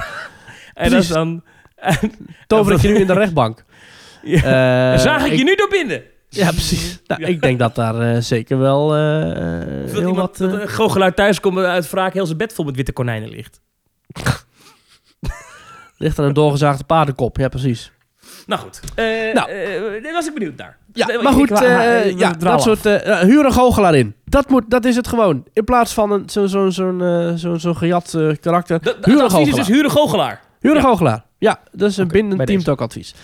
en dat dan, en, Tover ik je nu in de rechtbank. Ja. Eh, zag ik je nu door binnen. Ja, precies. Nou, Ja. Ik denk dat daar eh, zeker wel dat heel iemand, wat... een goochelaar thuis komt uit wraak heel zijn bed vol met witte konijnen ligt. ligt aan een doorgezaagde paardenkop. Ja, precies. Nou goed, Nou. daar was ik benieuwd naar. Ja, maar goed, ik- ik- ja, dat af. soort... huur een goochelaar in. Dat, moet, dat is het gewoon. In plaats van een- zo'n zo, zo'n eh, zo, zo gejat karakter. Huur een is dus huur een goochelaar. Huur een Ja. goochelaar. Ja, dat is een Oké, binnen bij Team deze. Talk advies.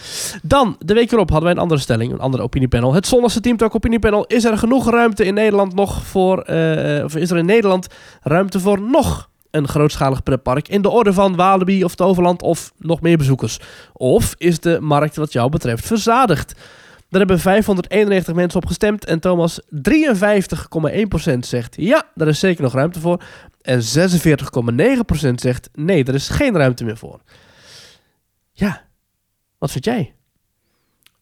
Dan, de week erop hadden wij een andere stelling, een andere opiniepanel. Het zondagse Team Talk opiniepanel. Is er genoeg ruimte in Nederland nog voor... eh, of is er in Nederland ruimte voor nog een grootschalig pretpark... in de orde van Walibi of Toverland of nog meer bezoekers? Of is de markt wat jou betreft verzadigd? Daar hebben 591 mensen op gestemd en Thomas 53,1% zegt ja, daar is zeker nog ruimte voor. En 46,9% zegt nee, er is geen ruimte meer voor. Ja, wat vind jij?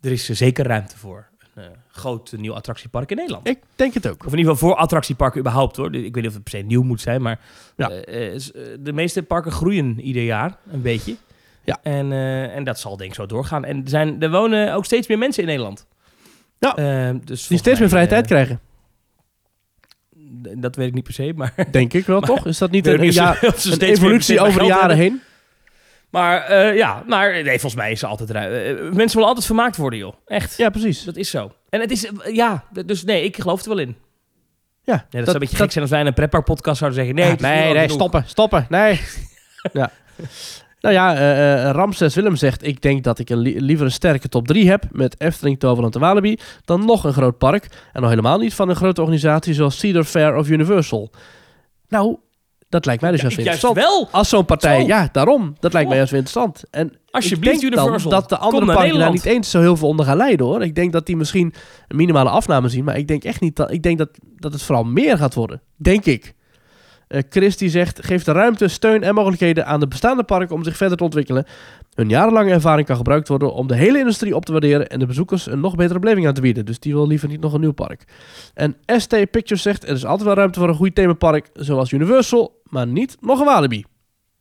Er is zeker ruimte voor een eh, groot nieuw attractiepark in Nederland. Ik denk het ook. Of in ieder geval voor attractieparken überhaupt hoor. Ik weet niet of het per se nieuw moet zijn, maar Ja. eh, eh, de meeste parken groeien ieder jaar een beetje. Ja. En, en dat zal denk ik zo doorgaan. En er, zijn, er wonen ook steeds meer mensen in Nederland. Ja. Dus Die steeds meer vrije tijd krijgen. Dat weet ik niet per se, maar... Denk ik wel, Maar- toch? Is dat niet een, ja, een evolutie over de jaren heen? Maar eh, ja, maar nee, volgens mij is er altijd. Eh, mensen willen altijd vermaakt worden, joh. Echt. Ja, precies. Dat is zo. En het is, ja, dus nee, ik geloof er wel in. Ja, Ja, dat, zou een beetje gek zijn als wij in een pretpark podcast zouden zeggen... Nee, Ja, is nee, nee, stoppen, stoppen, nee. ja. Nou ja, eh, Ramses Willem zegt... Ik denk dat ik een li- liever een sterke top 3 heb... met Efteling, Toverland en Walibi... dan nog een groot park. En nog helemaal niet van een grote organisatie... zoals Cedar Fair of Universal. Nou, dat lijkt mij dus Ja, juist juist interessant. wel. Als zo'n partij... Zo. Ja, daarom. Dat lijkt mij juist interessant. En Alsjeblieft, ik denk Universal. dan dat de andere parken daar niet eens zo heel veel onder gaan leiden, hoor. Ik denk dat die misschien een minimale afname zien... maar ik denk echt niet dat... Ik denk dat, dat het vooral meer gaat worden. Denk ik. Eh Chris die zegt, geef de ruimte, steun en mogelijkheden aan de bestaande parken om zich verder te ontwikkelen. Hun jarenlange ervaring kan gebruikt worden om de hele industrie op te waarderen en de bezoekers een nog betere beleving aan te bieden. Dus die wil liever niet nog een nieuw park. En ST Pictures zegt, er is altijd wel ruimte voor een goed themapark zoals Universal, maar niet nog een Walibi.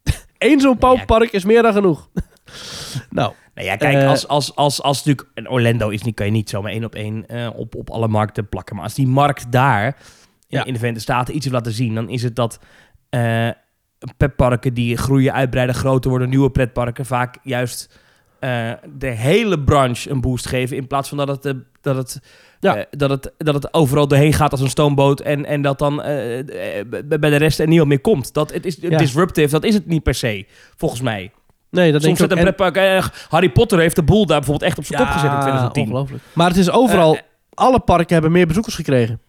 Eén zo'n pauwpark is meer dan genoeg. nou, Nou ja, kijk, Eh, als, als, als, als natuurlijk... Orlando is niet, kan je niet zomaar één op één eh, op, op alle markten plakken. Maar als die markt daar in, Ja. in de Verenigde Staten iets wil laten zien... dan is het dat eh, pretparken die groeien, uitbreiden, groter worden... nieuwe pretparken vaak juist eh, de hele branche een boost geven... in plaats van dat het... eh, dat het Ja. eh, dat, het, dat het overal doorheen gaat als een stoomboot en, en dat dan eh, eh, bij de rest er niemand meer komt. Dat, het is Ja. disruptive, dat is het niet per se, volgens mij. nee, dat denk ik ook. een pretpark... Harry Potter heeft de boel daar bijvoorbeeld echt op zijn kop gezet in 2010. ongelooflijk. Maar het is overal, alle parken hebben meer bezoekers gekregen.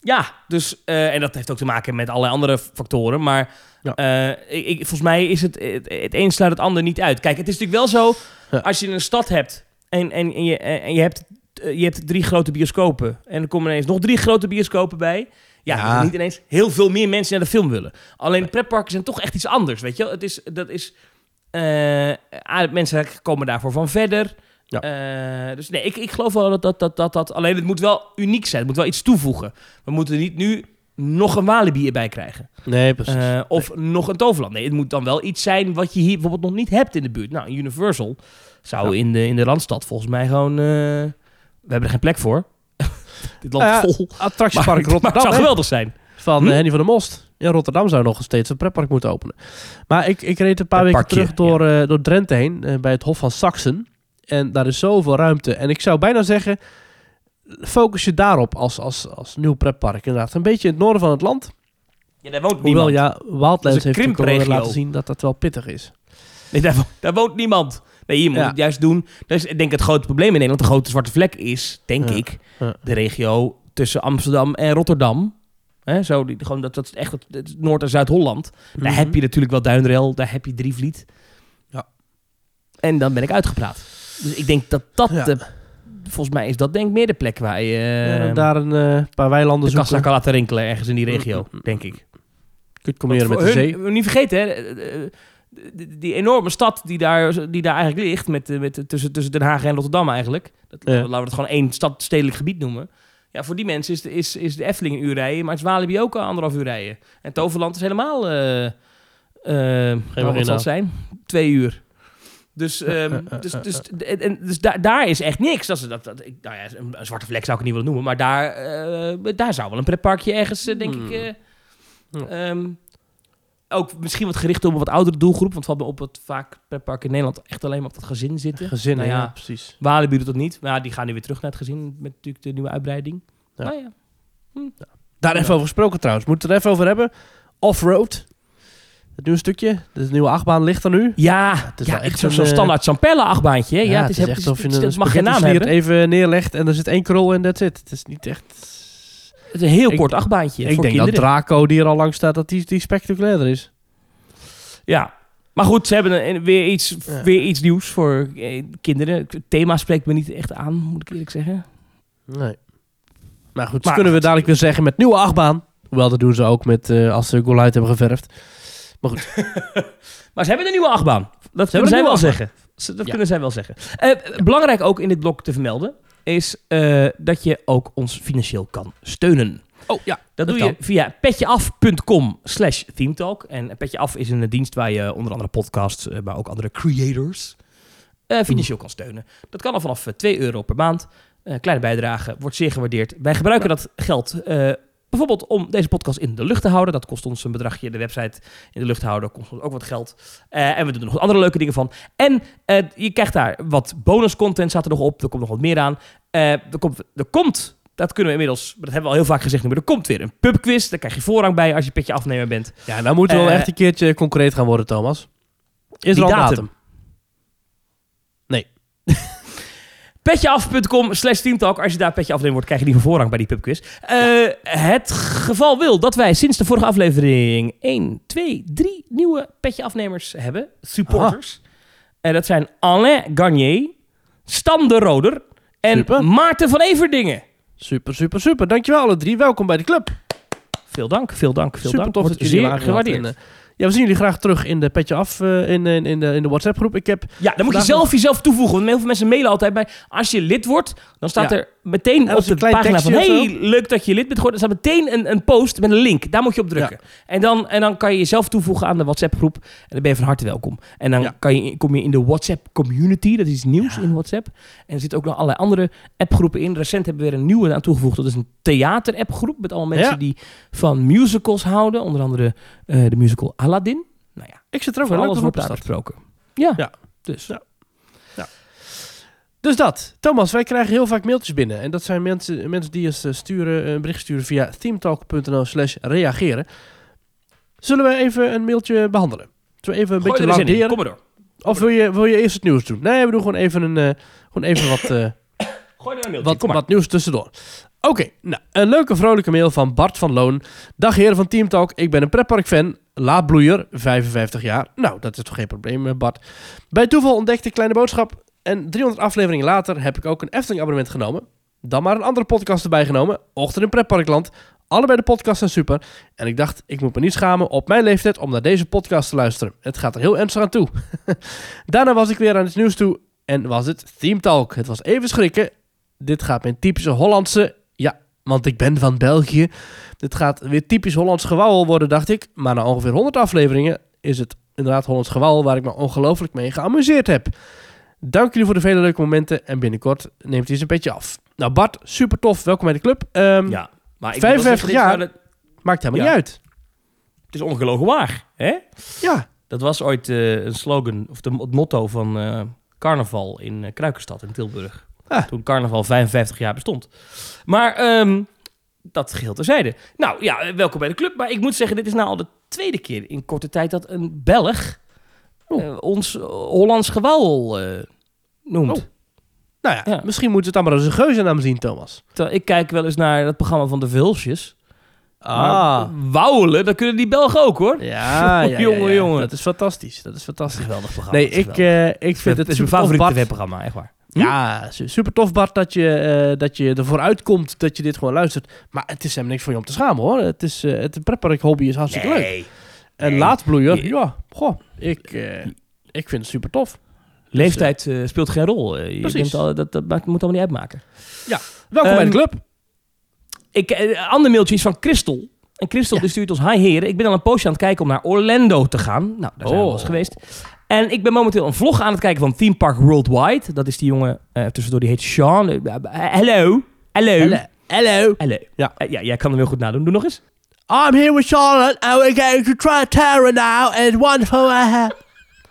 Ja, dus, en dat heeft ook te maken met allerlei andere factoren. Maar Ja. ik, volgens mij is het, het, het een sluit het ander niet uit. Kijk, het is natuurlijk wel zo, Ja. als je een stad hebt en, en, en, je, en je hebt je hebt drie grote bioscopen. En er komen ineens nog drie grote bioscopen bij. Ja, niet ineens heel veel meer mensen naar de film willen. Alleen pretparken zijn toch echt iets anders, weet je wel? Het is, dat is... eh, mensen komen daarvoor van verder. Ja. Eh, dus nee, ik, ik geloof wel dat dat, dat, dat dat... Alleen het moet wel uniek zijn. Het moet wel iets toevoegen. We moeten niet nu nog een Walibi erbij krijgen. Nee, precies. Eh, of nog een Toverland. Nee, het moet dan wel iets zijn wat je hier bijvoorbeeld nog niet hebt in de buurt. Nou, Universal zou Ja. in, de, in de Randstad volgens mij gewoon... eh, we hebben er geen plek voor. Dit land ja, vol. Attractiepark Maar, maar het Rotterdam zou geweldig zijn. van Hm? eh, Henny van der Most. In Rotterdam zou nog steeds een pretpark moeten openen. Maar ik, ik reed een paar weken terug door, eh, door Drenthe heen, eh, bij het Hof van Saxen. En daar is zoveel ruimte. En ik zou bijna zeggen, focus je daarop als, als, als nieuw pretpark. Inderdaad, een beetje in het noorden van het land. Ja, daar woont Hoewel, niemand. ja, Wildlands heeft laten zien dat dat wel pittig is. Nee, daar, wo- daar woont niemand. Nee, hier moet Ja. je het juist doen. Dus ik denk het grote probleem in Nederland, de grote zwarte vlek is, denk Ja. ik, de regio tussen Amsterdam en Rotterdam. Hè, zo, die, gewoon dat, dat is echt het, het Noord- en Zuid-Holland. Daar Mhm. heb je natuurlijk wel Duinrel, daar heb je Drievliet. Ja. En dan ben ik uitgepraat. Dus ik denk dat dat, de, volgens mij is dat denk ik meer de plek waar je Ja, eh, daar een eh, paar weilanden de zoeken. kan laten rinkelen ergens in die regio, Mm, denk ik. Kunt combineren met de zee. hun- we niet vergeten, hè, eh, eh, die, die enorme stad die daar, die daar eigenlijk ligt, met, eh, met, tussen, tussen Den Haag en Rotterdam eigenlijk. Dat, Ja. Laten we het gewoon één stad, stedelijk gebied noemen. Ja, voor die mensen is de, is, is de Efteling een uur rijden, maar is Walibi ook anderhalf uur rijden. En Toverland is helemaal, eh eh nou, wat zal het zijn? Twee uur. Dus, ehm, dus, dus, en, dus daar, daar is echt niks. Dat is, dat, dat, ik, nou ja, een, een zwarte vlek zou ik het niet willen noemen, maar daar, eh, daar zou wel een pretparkje ergens, eh, denk Hmm. ik... eh. Ehm, ook misschien wat gericht op een wat oudere doelgroep. Want we hebben op het vaak pretpark in Nederland echt alleen maar op dat gezin zitten. Gezin, Nou ja. ja. precies. Walibi doet dat niet. Maar ja, die gaan nu weer terug naar het gezin met natuurlijk de nieuwe uitbreiding. Ja. Nou ja. Daar even over gesproken trouwens. Moeten we het er even over hebben. Offroad. Het nieuwe stukje. De nieuwe achtbaan ligt er nu. Ja, het is wel echt zo'n eh, standaard Champella achtbaantje. Ja, het is echt alsof je een mag geen naam hebben. even neerlegt en er zit één krol en that's it. Het is niet echt... Het is een heel Ik- kort achtbaantje ik voor denk kinderen. dat Draco, die er al lang staat, dat die, die spectaculairder is. Ja. Maar goed, ze hebben een- weer, iets, Ja. weer iets nieuws voor eh, kinderen. Het thema spreekt me niet echt aan, moet ik eerlijk zeggen. Nee. Maar goed, Maar kunnen we goed. dadelijk weer zeggen met nieuwe achtbaan. Hoewel, dat doen ze ook met eh, als ze Goliath hebben geverfd. Maar ze hebben een nieuwe achtbaan. Dat kunnen zij wel zeggen. Ze- Dat kunnen zij wel zeggen. Belangrijk ook in dit blok te vermelden is eh, dat je ook ons financieel kan steunen. Oh ja, Dat, doe kan. je via petjeaf.com slash themetalk. En Petjeaf is een dienst waar je onder andere podcasts, eh, maar ook andere creators eh, financieel kan steunen. Dat kan al vanaf eh, 2 euro per maand. Kleine bijdrage, wordt zeer gewaardeerd. Wij gebruiken dat geld bijvoorbeeld om deze podcast in de lucht te houden. Dat kost ons een bedragje. De website in de lucht houden kost ons ook wat geld. Eh, en we doen er nog andere leuke dingen van. En eh, je krijgt daar wat bonus content, staat er nog op. Er komt nog wat meer aan. Eh, er, komt, er komt, dat kunnen we inmiddels, dat hebben we al heel vaak gezegd, maar er komt weer een pubquiz. Daar krijg je voorrang bij als je petje afnemer bent. Ja, nou moeten we wel echt een keertje concreet gaan worden, Thomas. Is er al datum. datum? Petjeaf.com slash teamtalk. Als je daar petje afnemer wordt, krijg je die voorrang bij die pubquiz. Eh, Het geval wil dat wij sinds de vorige aflevering 1, 2, 3 nieuwe petje afnemers hebben. Supporters. En dat zijn Alain Garnier, Stan de Roder en Super. Maarten van Everdingen. Super, super, super. Dankjewel alle drie. Welkom bij de club. Veel dank, veel dank, veel super dank. tof dat jullie zeer gewaardeerd. Ja, we zien jullie graag terug in de petje af eh, in, in, in de, in de WhatsApp groep. Ik heb Ja, dan moet je zelf nog- jezelf toevoegen. Want heel veel mensen mailen altijd bij. Als je lid wordt, dan staat Ja. er meteen op de pagina van... hey, leuk dat je lid bent geworden. Er staat meteen een, een post met een link. Daar moet je op drukken. En, dan, en dan kan je jezelf toevoegen aan de WhatsApp groep. En dan ben je van harte welkom. En dan Ja. kan je, kom je in de WhatsApp community. Dat is nieuws Ja. in WhatsApp. En er zitten ook nog allerlei andere appgroepen in. Recent hebben we weer een nieuwe aan toegevoegd. Dat is een theater-appgroep. Met allemaal mensen die van musicals houden. Onder andere eh, de musical Aladdin. Nou ja, Ik zit er ook wel alles wordt daar. Ja, Ja. dus... Dus dat. Thomas, wij krijgen heel vaak mailtjes binnen. En dat zijn mensen, mensen die ons eh, sturen, een bericht sturen via themetalk.nl slash reageren. Zullen we even een mailtje behandelen? Zullen we even een Gooi beetje er eens lauderen? Kom maar door. Of wil je, wil je eerst het nieuws doen? Nee, we doen gewoon even, een, eh, gewoon even wat, eh, Gooi er een mailtje. wat, wat nieuws tussendoor. Oké, nou, een leuke vrolijke mail van Bart van Loon. Dag heren van Team Talk, ik ben een pretpark-fan, laadbloeier, 55 jaar. Nou, dat is toch geen probleem, eh, Bart. Bij toeval ontdekte ik Kleine Boodschap En 300 afleveringen later heb ik ook een Efteling abonnement genomen. Dan maar een andere podcast erbij genomen. Ochtend in Pretparkland. Allebei de podcasts zijn super. En ik dacht, ik moet me niet schamen op mijn leeftijd om naar deze podcast te luisteren. Het gaat er heel ernstig aan toe. Daarna was ik weer aan het nieuws toe en was het Theme Talk. Het was even schrikken. Dit gaat mijn typische Hollandse... Ja, want ik ben van België. Dit gaat weer typisch Hollands gewauwel worden, dacht ik. Maar na ongeveer 100 afleveringen is het inderdaad Hollands gewauwel... waar ik me ongelooflijk mee geamuseerd heb. Dank jullie voor de vele leuke momenten. En binnenkort neemt hij eens een beetje af. Nou Bart, super tof. Welkom bij de club. Ehm, Ja. Maar ik 55 wil zeggen, dit jaar. Maakt helemaal Ja. niet uit. Het is ongelogen waar, hè? Ja. Dat was ooit eh, een slogan, of de, het motto van eh, carnaval in eh, Kruikenstad in Tilburg. Ah. Toen carnaval 55 jaar bestond. Maar ehm, dat geheel terzijde. Nou ja, welkom bij de club. Maar ik moet zeggen, dit is nou al de tweede keer in korte tijd dat een Belg eh, ons eh, Hollands gewauwel eh, noemt. Oh. Nou ja, Ja. misschien moeten we het dan maar als een geuzennaam zien, Thomas. Terwijl ik kijk wel eens naar het programma van de Vulsjes. Ah. Wauwelen, dat kunnen die Belgen ook hoor. Ja, ja, ja, Jongen, ja. jongen. Dat is fantastisch. Dat is fantastisch. Geweldig programma. Nee, ik, ik vind het het is mijn super tof, favoriete Bart. tv-programma, echt waar. Ja, su- super tof, Bart, dat je, eh, dat je ervoor uitkomt dat je dit gewoon luistert. Maar het is helemaal niks voor je om te schamen, hoor. Het is, het pretpark hobby is hartstikke leuk. En nee. laatbloeier, ja, goh, ik, eh, ik vind het super tof. Leeftijd eh, speelt geen rol. Eh, je al, dat, dat maakt- moet allemaal niet uitmaken. Welkom bij de Ehm, club. Ik, een ander mailtje is van Christel. En Christel Ja. die stuurt ons... Hi heren, ik ben al een poosje aan het kijken om naar Orlando te gaan. Nou, daar zijn we Oh. wel eens geweest. En ik ben momenteel een vlog aan het kijken van Theme Park Worldwide. Dat is die jongen eh, tussendoor, die heet Sean. Hallo. Hallo. Hallo. Hallo. Ja. Ja, jij kan hem heel goed nadoen. Doe nog eens. I'm here with Charlotte and we're going to try Terra now and wonderful.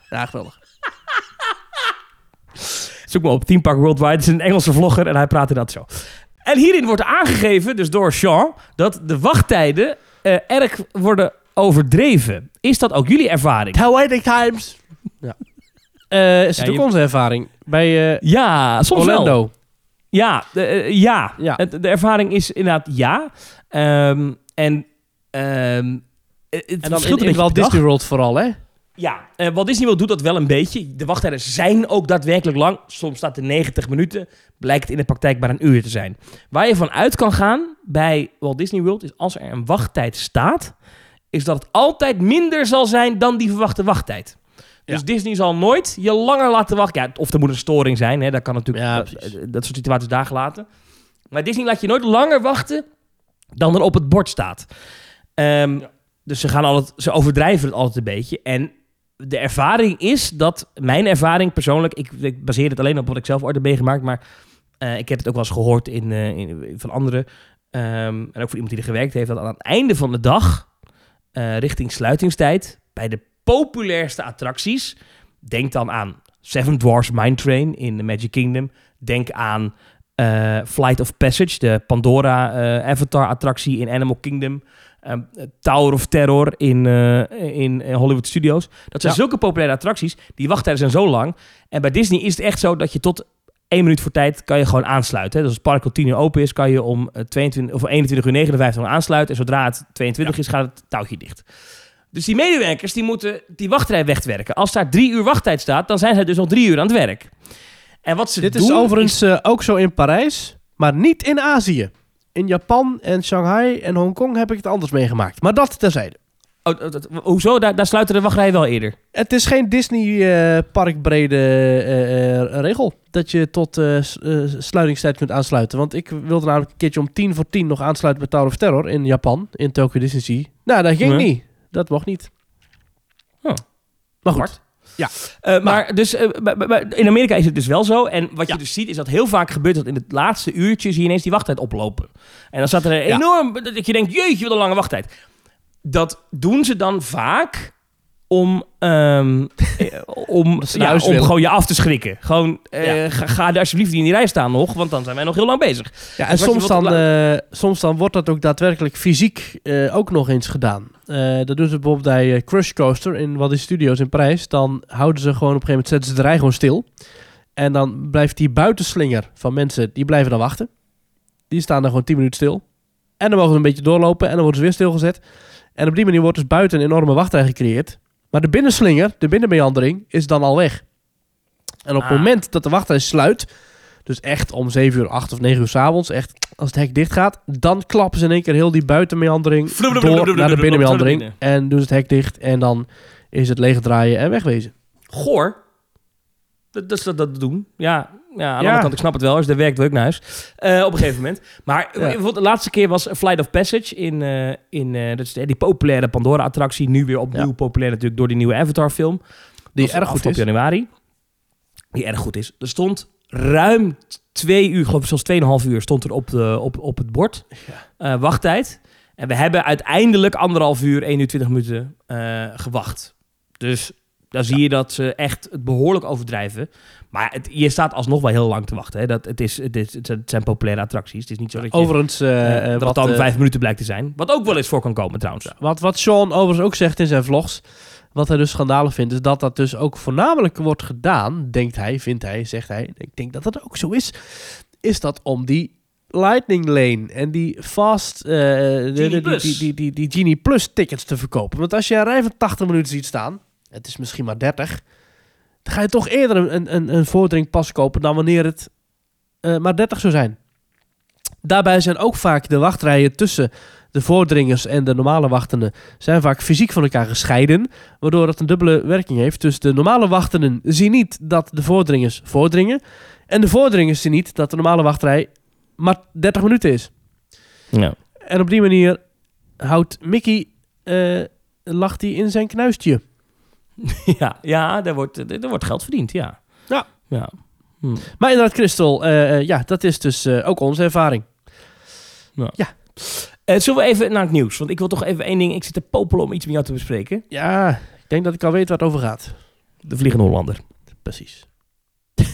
Ja, geweldig. Zoek maar op Theme Park Worldwide. Het is een Engelse vlogger en hij praat inderdaad zo. En hierin wordt aangegeven, dus door Sean, dat de wachttijden eh, erg worden overdreven. Is dat ook jullie ervaring? How waiting times. Ja. Eh, is het Ja, ook je- onze ervaring bij eh, Ja, soms wel. Orlando? Ja, de, ja. Ja. De ervaring is inderdaad ja. Ehm, en ehm, het En dan verschilt in, Walt. Disney World vooral, hè? Ja, eh Walt Disney World doet dat wel een beetje. De wachttijden zijn ook daadwerkelijk lang. Soms staat er 90 minuten. Blijkt in de praktijk maar een uur te zijn. Waar je van uit kan gaan bij Walt Disney World... is als er een wachttijd staat... is dat het altijd minder zal zijn dan die verwachte wachttijd. Dus Ja. Disney zal nooit je langer laten wachten. Ja, of er moet een storing zijn. Hè? Dat kan natuurlijk... Ja, dat, precies. dat soort situaties daar gelaten. Maar Disney laat je nooit langer wachten... dan er op het bord staat. Ehm, Dus ze, gaan altijd, ze overdrijven het altijd een beetje. En de ervaring is dat, mijn ervaring persoonlijk, ik, ik baseer het alleen op wat ik zelf ooit heb meegemaakt, maar eh, ik heb het ook wel eens gehoord in, eh, in, van anderen, ehm, en ook voor iemand die er gewerkt heeft, dat aan het einde van de dag, eh, richting sluitingstijd, bij de populairste attracties, denk dan aan Seven Dwarfs Mine Train in the Magic Kingdom, denk aan Flight of Passage, de Pandora eh, Avatar attractie in Animal Kingdom, ehm, Tower of Terror in, eh, in, eh, Hollywood Studios. Dat zijn Ja. zulke populaire attracties. Die wachttijden zijn zo lang. En bij Disney is het echt zo dat je tot één minuut voor tijd kan je gewoon aansluiten. Dus als het park al 10 uur open is, kan je om eh, 22, of 21 uur 59 nog aansluiten. En zodra het 22 is, gaat het touwtje dicht. Dus die medewerkers die moeten die wachtrij wegwerken. Als daar drie uur wachttijd staat, dan zijn zij dus nog drie uur aan het werk. En wat ze Dit doen is overigens eh, ook zo in Parijs, maar niet in Azië. In Japan en Shanghai en Hongkong heb ik het anders meegemaakt. Maar dat terzijde. Oh, dat- hoezo? Daar, daar sluiten de wachtrijen wel eerder. Het is geen Disney-parkbrede regel dat je tot eh, eh, sluitingstijd kunt aansluiten. Want ik wilde namelijk een keertje om tien voor tien nog aansluiten bij Tower of Terror in Japan, in Tokyo Disney Sea. Nou, dat ging niet. Dat mocht niet. Oh. Maar goed. Ja. Eh, maar dus, eh, in Amerika is het dus wel zo. En wat Ja. je dus ziet, is dat heel vaak gebeurt dat in het laatste uurtje zie je ineens die wachttijd oplopen. En dan staat er een Ja. enorm, dat je denkt, jeetje, wat een lange wachttijd. Dat doen ze dan vaak om, em, eh, om, ja, om willen. gewoon je af te schrikken. Gewoon, ga, ga daar alsjeblieft niet in die rij staan nog, want dan zijn wij nog heel lang bezig. Ja, en Dus soms dan, soms dan wordt dat ook daadwerkelijk fysiek ook nog eens gedaan. Eh, dat doen ze bijvoorbeeld bij eh, Crush Coaster in Walt Studios in Parijs. Dan houden ze gewoon op een gegeven moment, zetten ze de rij gewoon stil. En dan blijft die buitenslinger van mensen, die blijven dan wachten. Die staan dan gewoon 10 minuten stil. En dan mogen ze een beetje doorlopen en dan worden ze weer stilgezet. En op die manier wordt dus buiten een enorme wachtrij gecreëerd. Maar de binnenslinger, de binnenmeandering, is dan al weg. En op het Ah. moment dat de wachtrij sluit, dus echt om 7 uur, 8 of 9 uur s'avonds, echt als het hek dicht gaat, dan klappen ze in één keer heel die buitenmeandering door naar de binnenmeandering. En doen ze het hek dicht en dan is het leegdraaien en wegwezen. Goor. Dat, dat, dat, dat doen. Ja, ja, aan de Ja. andere kant, ik snap het wel. Als je er werkt, ik naar huis. Eh, op een gegeven moment. Maar eh, bijvoorbeeld de laatste keer was Flight of Passage in, eh, in dat is die populaire Pandora-attractie. Nu weer opnieuw Ja. populair natuurlijk door die nieuwe Avatar-film. Die erg goed is. januari. Die erg goed is. Er stond ruim twee uur, geloof ik zelfs tweeënhalf uur, stond er op, de, op, op het bord. Eh, wachttijd. En we hebben uiteindelijk anderhalf uur, 1 uur 20 minuten eh, gewacht. Dus dan zie je dat ze echt het behoorlijk overdrijven. Maar het, je staat alsnog wel heel lang te wachten. Hè. Dat, het, is, het, is, het zijn populaire attracties. Het is niet zo dat je... Overigens, dat wat, dan vijf minuten blijkt te zijn. Wat ook wel eens voor kan komen trouwens. Wat, wat Sean overigens ook zegt in zijn vlogs, wat hij dus schandalig vindt, is dat dat dus ook voornamelijk wordt gedaan, denkt hij, vindt hij, zegt hij, ik denk dat dat ook zo is, is dat om die Lightning Lane en die Fast, eh, de- de- die, die, die, die, Genie Plus tickets te verkopen. Want als je een rij van 80 minuten ziet staan, het is misschien maar 30, dan ga je toch eerder een, een, een vordering kopen dan wanneer het eh, maar 30 zou zijn. Daarbij zijn ook vaak de wachtrijen tussen de voordringers en de normale wachtenden zijn vaak fysiek van elkaar gescheiden, waardoor het een dubbele werking heeft. Dus de normale wachtenden zien niet dat de voordringers voordringen en de voordringers zien niet dat de normale wachtrij maar 30 minuten is. Ja. En op die manier houdt Mickey, eh, lacht hij in zijn knuistje. ja, ja daar, wordt, er wordt geld verdiend, ja. Ja. ja. Maar inderdaad, Crystal, eh, eh, ja, dat is dus eh, ook onze ervaring. Eh, zullen we even naar het nieuws? Want ik wil toch even één ding... Ik zit te popelen om iets met jou te bespreken. Ja, ik denk dat ik al weet waar het over gaat. De Vliegende Hollander. Precies.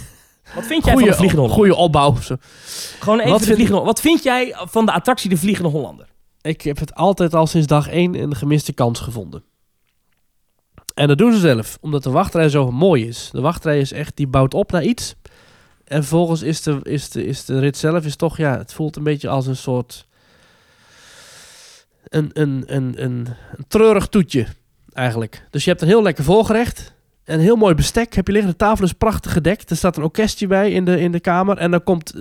Wat vind jij van de Vliegende Hollander? goede opbouw. zo. Gewoon even Wat de Vliegende Wat vind jij van de attractie De Vliegende Hollander? Ik heb het altijd al sinds dag één een gemiste kans gevonden. En dat doen ze zelf, omdat de wachtrij zo mooi is. De wachtrij is echt, die bouwt op naar iets. En vervolgens is de, is de, is de rit zelf is toch, ja, het voelt een beetje als een soort... Een, een, een, een, een treurig toetje, eigenlijk. Dus je hebt een heel lekker voorgerecht. Een heel mooi bestek heb je liggen. De tafel is prachtig gedekt. Er staat een orkestje bij in de, in de kamer. En dan komt,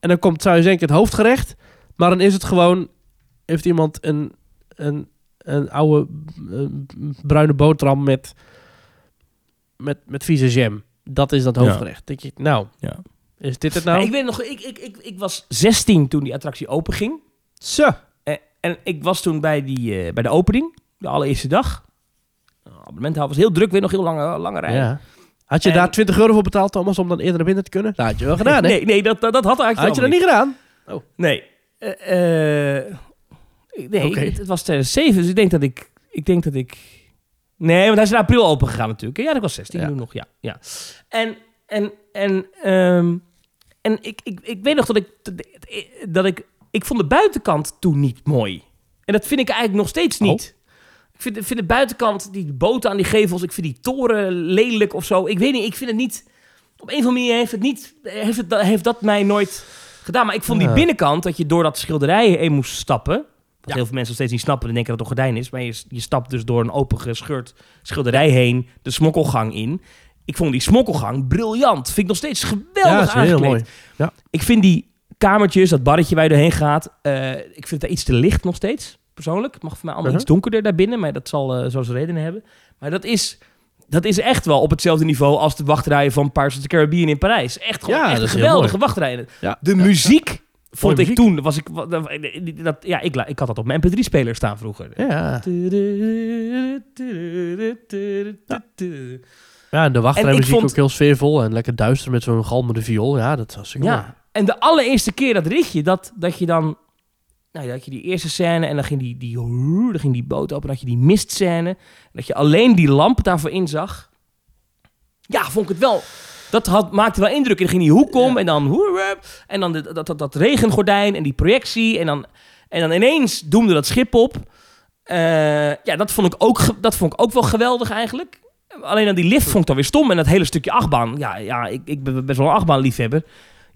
en dan komt, zou je denken, het hoofdgerecht. Maar dan is het gewoon heeft iemand een, een, een oude bruine boterham met, met, met vieze jam. Dat is dat Ja. hoofdgerecht. Denk je, nou, Ja. is dit het nou? Ik weet nog, ik, ik, ik, ik was 16 toen die attractie open ging. Zo. En, ik was toen bij, die, eh, bij de opening, de allereerste dag. Abonnement was heel druk, weer nog heel lange, lange rij. Ja. Had je En- daar 20 euro voor betaald, Thomas, om dan eerder naar binnen te kunnen? Dat had je wel gedaan, hè? Nee, nee dat, dat, dat had eigenlijk had je dat niet gedaan? Nee. Eh, eh, nee, het, het was 2007, dus ik denk dat ik... Ik denk dat ik... Nee, want hij is in april open gegaan natuurlijk. Ja, dat was 16 Ja. toen nog, ja. ja. En, en, en, ehm, en ik, ik, ik weet nog dat ik, dat ik... Ik vond de buitenkant toen niet mooi. En dat vind ik eigenlijk nog steeds niet. Ik vind, ik vind de buitenkant, die boten aan die gevels... Ik vind die toren lelijk of zo. Ik weet niet, ik vind het niet... Op een of andere manier heeft het niet... Heeft, het, heeft dat mij nooit gedaan. Maar ik vond die binnenkant, dat je door dat schilderij heen moest stappen. Wat Ja. heel veel mensen nog steeds niet snappen. Dan denken dat het een gordijn is. Maar je, je stapt dus door een open gescheurd schilderij heen. De smokkelgang in. Ik vond die smokkelgang briljant. Vind ik nog steeds geweldig Ja, aangekleed. mooi. Ja. Ik vind die kamertjes, dat barretje waar je doorheen gaat. eh, ik vind het daar iets te licht nog steeds. Persoonlijk. Het mag voor mij allemaal Mhm. iets donkerder daarbinnen. Maar dat zal eh zo zijn redenen hebben. Maar dat is... Dat is echt wel op hetzelfde niveau als de wachtrijen van Pirates of the Caribbean in Parijs. Echt gewoon Ja, echt dat geweldige wachtrijen. Ja. De muziek vond ik toen, was ik, dat, ja, ik, ik had dat op mijn mp3-speler staan vroeger. Ja. Ja, en de wachtrijmuziek ik vond- ook heel sfeervol en lekker duister met zo'n galmende viool. Ja, dat was mooi. Ja, en de allereerste keer dat ritje, dat, dat je dan... Nou, dat je die eerste scène en dan ging die, die, dan ging die boot open. Had je die mistscène. Dat je alleen die lamp daarvoor inzag. Ja, vond ik het wel... Dat had, maakte wel indruk. En dan ging die hoek om Ja. en dan... En dan dat, dat, dat regengordijn en die projectie. En dan, en dan ineens doemde dat schip op. Eh, ja, dat vond, ik ook, dat vond ik ook wel geweldig eigenlijk. Alleen dan die lift vond ik dan weer stom. En dat hele stukje achtbaan. Ja, ja ik, ik ben best wel een achtbaanliefhebber.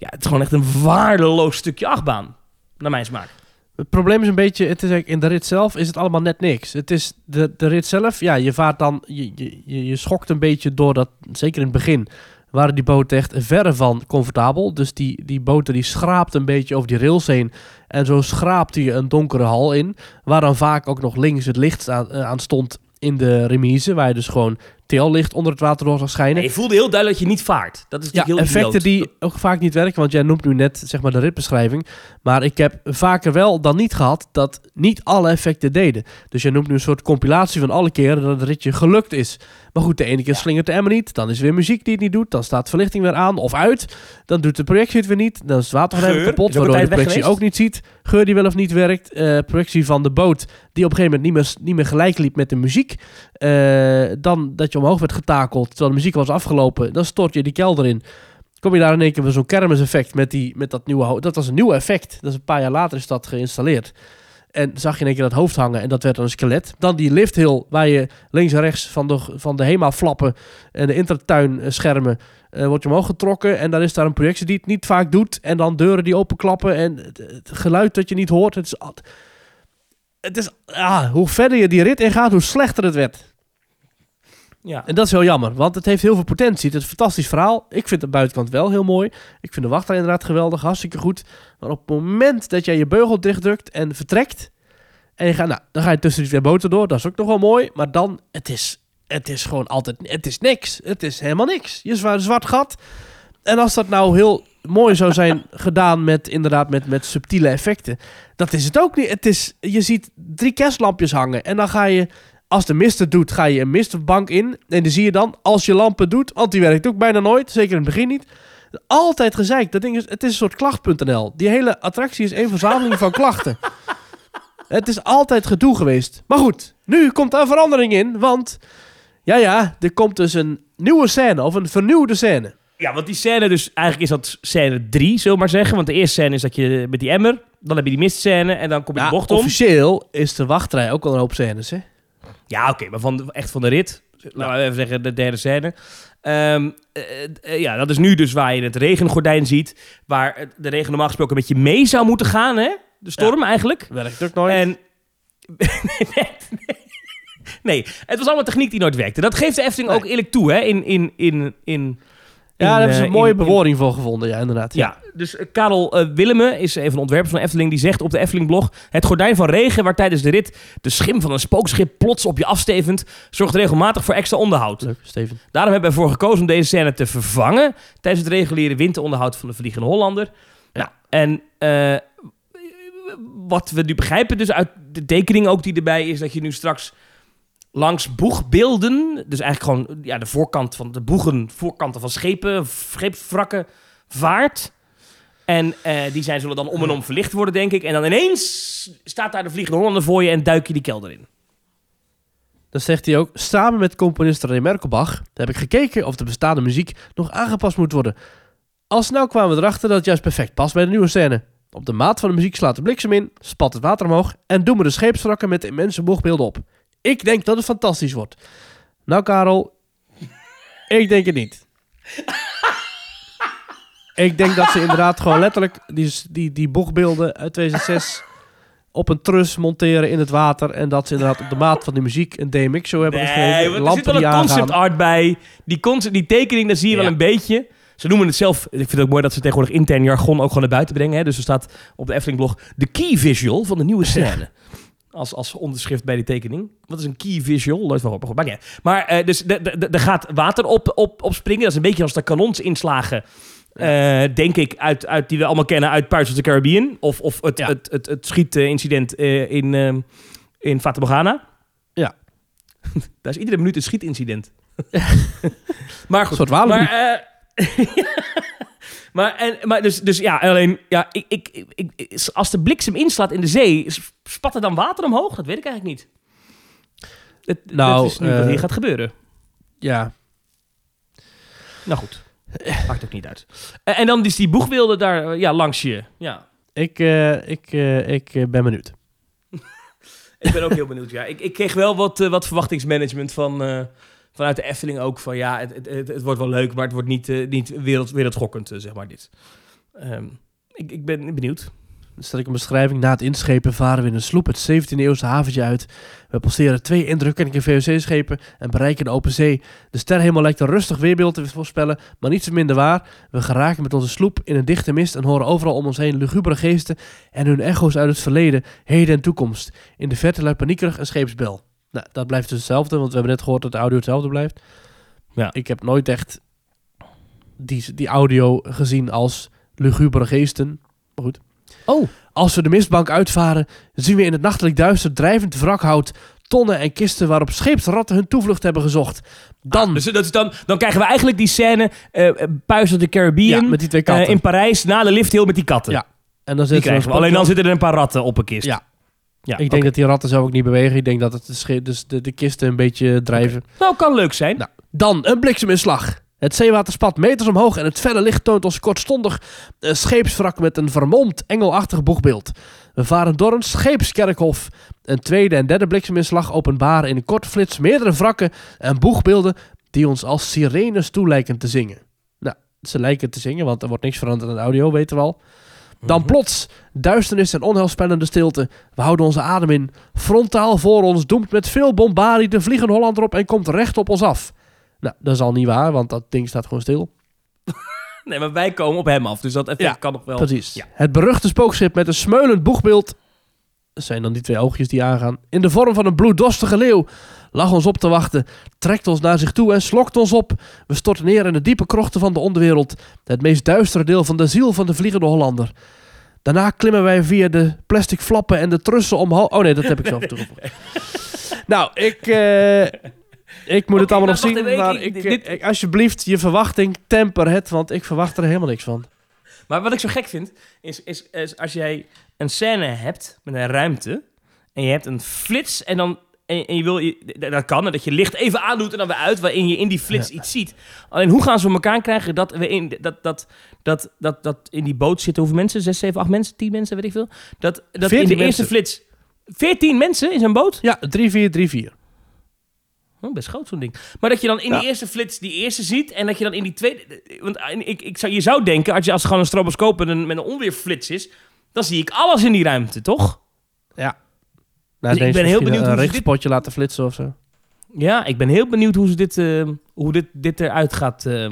Ja, het is gewoon echt een waardeloos stukje achtbaan. Naar mijn smaak. Het probleem is een beetje, het is in de rit zelf is het allemaal net niks. Het is de, de rit zelf, ja, je vaart dan, je, je, je- schokt een beetje door dat, zeker in het begin, waren die boten echt verre van comfortabel. Dus die, die boten die schraapt een beetje over die rails heen. En zo schraapte je een donkere hal in. Waar dan vaak ook nog links het licht aan, eh, aan stond in de remise. Waar je dus gewoon taillicht onder het water door zag schijnen. Nee, je voelde heel duidelijk dat je niet vaart. Dat is Ja, heel effecten idioot. die ook vaak niet werken. Want jij noemt nu net zeg maar, de ritbeschrijving. Maar ik heb vaker wel dan niet gehad dat niet alle effecten deden. Dus jij noemt nu een soort compilatie van alle keren dat het ritje gelukt is. Maar goed, de ene keer slingert de emmer niet. Dan is er weer muziek die het niet doet. Dan staat verlichting weer aan of uit. Dan doet de projectie het weer niet. Dan is het watergordijn Geur, kapot. Waardoor je de projectie ook niet ziet. Geur die wel of niet werkt. eh, projectie van de boot die op een gegeven moment niet meer, niet meer gelijk liep met de muziek. Eh, dan dat je omhoog werd getakeld terwijl de muziek was afgelopen. Dan stort je die kelder in. Kom je daar in één keer met zo'n kermiseffect met, die, met dat nieuwe Dat was een nieuw effect. Dat is een paar jaar later is dat geïnstalleerd. En zag je in één keer dat hoofd hangen en dat werd dan een skelet. Dan die lifthill waar je links en rechts van de, van de HEMA-flappen en de intertuin eh, schermen eh, wordt je omhoog getrokken. En dan is daar een projectie die het niet vaak doet. En dan deuren die openklappen en het, geluid dat je niet hoort. Het is, het is ah, hoe verder je die rit ingaat, hoe slechter het werd. Ja. En dat is heel jammer, want het heeft heel veel potentie. Het is een fantastisch verhaal. Ik vind de buitenkant wel heel mooi. Ik vind de wachtrij inderdaad geweldig, hartstikke goed. Maar op het moment dat jij je beugel dichtdrukt en vertrekt... en je gaat, nou, dan ga je tussen die twee boten door. Dat is ook nog wel mooi. Maar dan, het is, het is gewoon altijd... Het is niks. Het is helemaal niks. Je zwaar zwart gat. En als dat nou heel mooi zou zijn gedaan met inderdaad met, met subtiele effecten... dat is het ook niet. Het is, je ziet drie kerstlampjes hangen en dan ga je... Als de mist het doet, ga je een mistbank in. En dan zie je dan, als je lampen doet, want die werkt ook bijna nooit, zeker in het begin niet. Altijd gezeikt. Dat ding is, het is een soort klacht.nl. Die hele attractie is één verzameling van klachten. Het is altijd gedoe geweest. Maar goed, nu komt daar verandering in, want ja, ja, er komt dus een nieuwe scène of een vernieuwde scène. Ja, want die scène dus... Eigenlijk is dat scène 3, zullen we maar zeggen. Want de eerste scène is dat je met die emmer... Dan heb je die mistscène en dan kom je Ja, de bocht om. officieel is de wachtrij ook al een hoop scènes, hè? Ja, oké, maar van de- echt van de rit. Laten we even zeggen, de derde scène. Eh, ja, dat is nu dus waar je het regengordijn ziet. Waar de regen normaal gesproken een beetje mee zou moeten gaan, hè? De storm eigenlijk. Werkt ook nooit. En... nee, nee, het was allemaal techniek die nooit werkte. Dat geeft de Efteling ook eerlijk toe, hè? In, in, in, in, ja, daar hebben ze eh, een mooie in- in- bewoording voor gevonden, ja, inderdaad. Ja, dus eh, Karel eh, Willemme is een van de ontwerpers van Efteling. Die zegt op de Efteling-blog... Het gordijn van regen waar tijdens de rit de schim van een spookschip plots op je afstevend... zorgt regelmatig voor extra onderhoud. Leuk, Steven. Daarom hebben we ervoor gekozen om deze scène te vervangen... tijdens het reguliere winteronderhoud van de Vliegende Hollander. Nou, en wat we nu begrijpen dus uit de tekening ook die erbij is... dat je nu straks langs boegbeelden... dus eigenlijk gewoon ja, de voorkant van de boegen... voorkanten van schepen, scheepswrakken vaart... En eh, die zijn, zullen dan om en om verlicht worden, denk ik. En dan ineens staat daar de Vliegende Hollander voor je... en duik je die kelder in. Dan zegt hij ook, samen met componist René Merkelbach heb ik gekeken of de bestaande muziek nog aangepast moet worden. Al snel kwamen we erachter dat het juist perfect past bij de nieuwe scène. Op de maat van de muziek slaat de bliksem in, spat het water omhoog en doen we de scheepswrakken met immense boegbeelden op. Ik denk dat het fantastisch wordt. Nou Karel, ik denk het niet. ik denk dat ze inderdaad gewoon letterlijk die, die, die boegbeelden uit 2006 op een trus monteren in het water. En dat ze inderdaad op de maat van die muziek een DMX-show hebben Nee, geschreven. er zit wel een aangaan. concept art bij. Die, concept, die tekening, daar zie je Ja. wel een beetje. Ze noemen het zelf, ik vind het ook mooi dat ze tegenwoordig intern jargon ook gewoon naar buiten brengen. Hè? Dus er staat op de Efteling-blog de key visual van de nieuwe scène. Als, als onderschrift bij die tekening. Wat is een key visual? Nooit van gehoord, maar uit. Maar eh, dus de- de- de- er gaat water op, op, op springen. Dat is een beetje als de kanonsinslagen. eh, denk ik, uit, uit, die we allemaal kennen uit Pirates of the Caribbean. Of, of het, Ja. het, het, het schietincident eh, in, ehm in Fata Morgana. Ja. Daar is iedere minuut een schietincident. maar goed. Een soort. Maar, maar, en, maar dus, dus ja, alleen, ja, ik, ik, ik, als de bliksem inslaat in de zee, spat er dan water omhoog? Dat weet ik eigenlijk niet. Het, Nou, dat is nu wat eh, hier gaat gebeuren. Ja, Nou goed, maakt ook niet uit. Eh, en dan is die boegbeelden daar eh, ja, langs je. Ja, ik, eh, ik, eh, ik eh, ben benieuwd. ik ben ook heel benieuwd. Ja. Ik, ik kreeg wel wat, eh, wat verwachtingsmanagement van, eh, vanuit de Efteling ook. Van ja, het, het, het, wordt wel leuk, maar het wordt niet, eh, niet wereld, wereldschokkend, eh, zeg maar dit. Ehm, ik, ik ben benieuwd. Er staat ook een beschrijving. Na het inschepen varen we in een sloep het 17e-eeuwse haventje uit. We passeren twee indrukwekkende VOC-schepen en bereiken de open zee. De sterrenhemel lijkt een rustig weerbeeld te voorspellen, maar niets minder waar. We geraken met onze sloep in een dichte mist en horen overal om ons heen lugubere geesten en hun echo's uit het verleden, heden en toekomst. In de verte luidt paniekerig een scheepsbel. Nou, dat blijft dus hetzelfde, want we hebben net gehoord dat de audio hetzelfde blijft. Ja. Ik heb nooit echt die, die audio gezien als lugubere geesten. Maar goed. Oh. Als we de mistbank uitvaren, zien we in het nachtelijk duister drijvend wrakhout, tonnen en kisten waarop scheepsratten hun toevlucht hebben gezocht. Dan, Dus dat dan, dan krijgen we eigenlijk die scène eh uh, Pirates of the Caribbean ja, met die twee katten. eh, in Parijs na de lifthill met die katten. Ja, en dan zitten we. Alleen dan zitten er een paar ratten op een kist. Ja. Ja ik denk dat die ratten zelf ook niet bewegen. Ik denk dat het dus de, de kisten een beetje drijven. Nou, kan leuk zijn. Nou, dan een blikseminslag. Het zeewater spat meters omhoog en het felle licht toont ons kortstondig een scheepswrak met een vermomd engelachtig boegbeeld. We varen door een scheepskerkhof. Een tweede en derde blikseminslag openbaren in een korte flits meerdere wrakken en boegbeelden die ons als sirenes toe lijken te zingen. Nou, ze lijken te zingen, want er wordt niks veranderd aan de audio, weten we al. Dan plots, duisternis en onheilspellende stilte. We houden onze adem in. Frontaal voor ons doemt met veel bombardie de vliegende Hollander op en komt recht op ons af. Nou, dat is al niet waar, want dat ding staat gewoon stil. Nee, maar wij komen op hem af. Dus dat effect Ja, kan nog wel. Precies. Ja. Het beruchte spookschip met een smeulend boegbeeld. Dat zijn dan die twee oogjes die aangaan. In de vorm van een bloeddorstige leeuw. Lag ons op te wachten. Trekt ons naar zich toe en slokt ons op. We storten neer in de diepe krochten van de onderwereld. Het meest duistere deel van de ziel van de vliegende Hollander. Daarna klimmen wij via de plastic flappen en de trussen omhoog. Oh nee, dat heb ik zelf toegevoegd. nou, ik, eh, ik moet het allemaal nog maar wacht zien. even, Maar ik- ik, dit- eh, alsjeblieft, je verwachting, temper het. Want ik verwacht er helemaal niks van. Maar wat ik zo gek vind, is, is, is als jij een scène hebt met een ruimte. En je hebt een flits en dan. En, en je wil, je, dat kan, en dat je licht even aandoet en dan weer uit, waarin je in die flits iets ziet. Alleen hoe gaan ze voor elkaar krijgen dat we in, dat, dat, dat, dat, dat in die boot zitten? Hoeveel mensen? Zes, zeven, acht mensen? Tien mensen, weet ik veel. Dat, dat in de 14 eerste flits. Veertien mensen in zo'n boot? Ja, 3-4-3-4. Oh, best groot zo'n ding. Maar dat je dan in Ja. die eerste flits die eerste ziet en dat je dan in die tweede... Want ik, ik zou, je zou denken, als je als het gewoon een stroboscoop met een, met een onweerflits is, dan zie ik alles in die ruimte, toch? Ja. Dus ik ben heel benieuwd een hoe ze dit- richtspotje laten flitsen of zo. Ja, ik ben heel benieuwd hoe, ze dit, eh, hoe dit, dit eruit gaat, eh,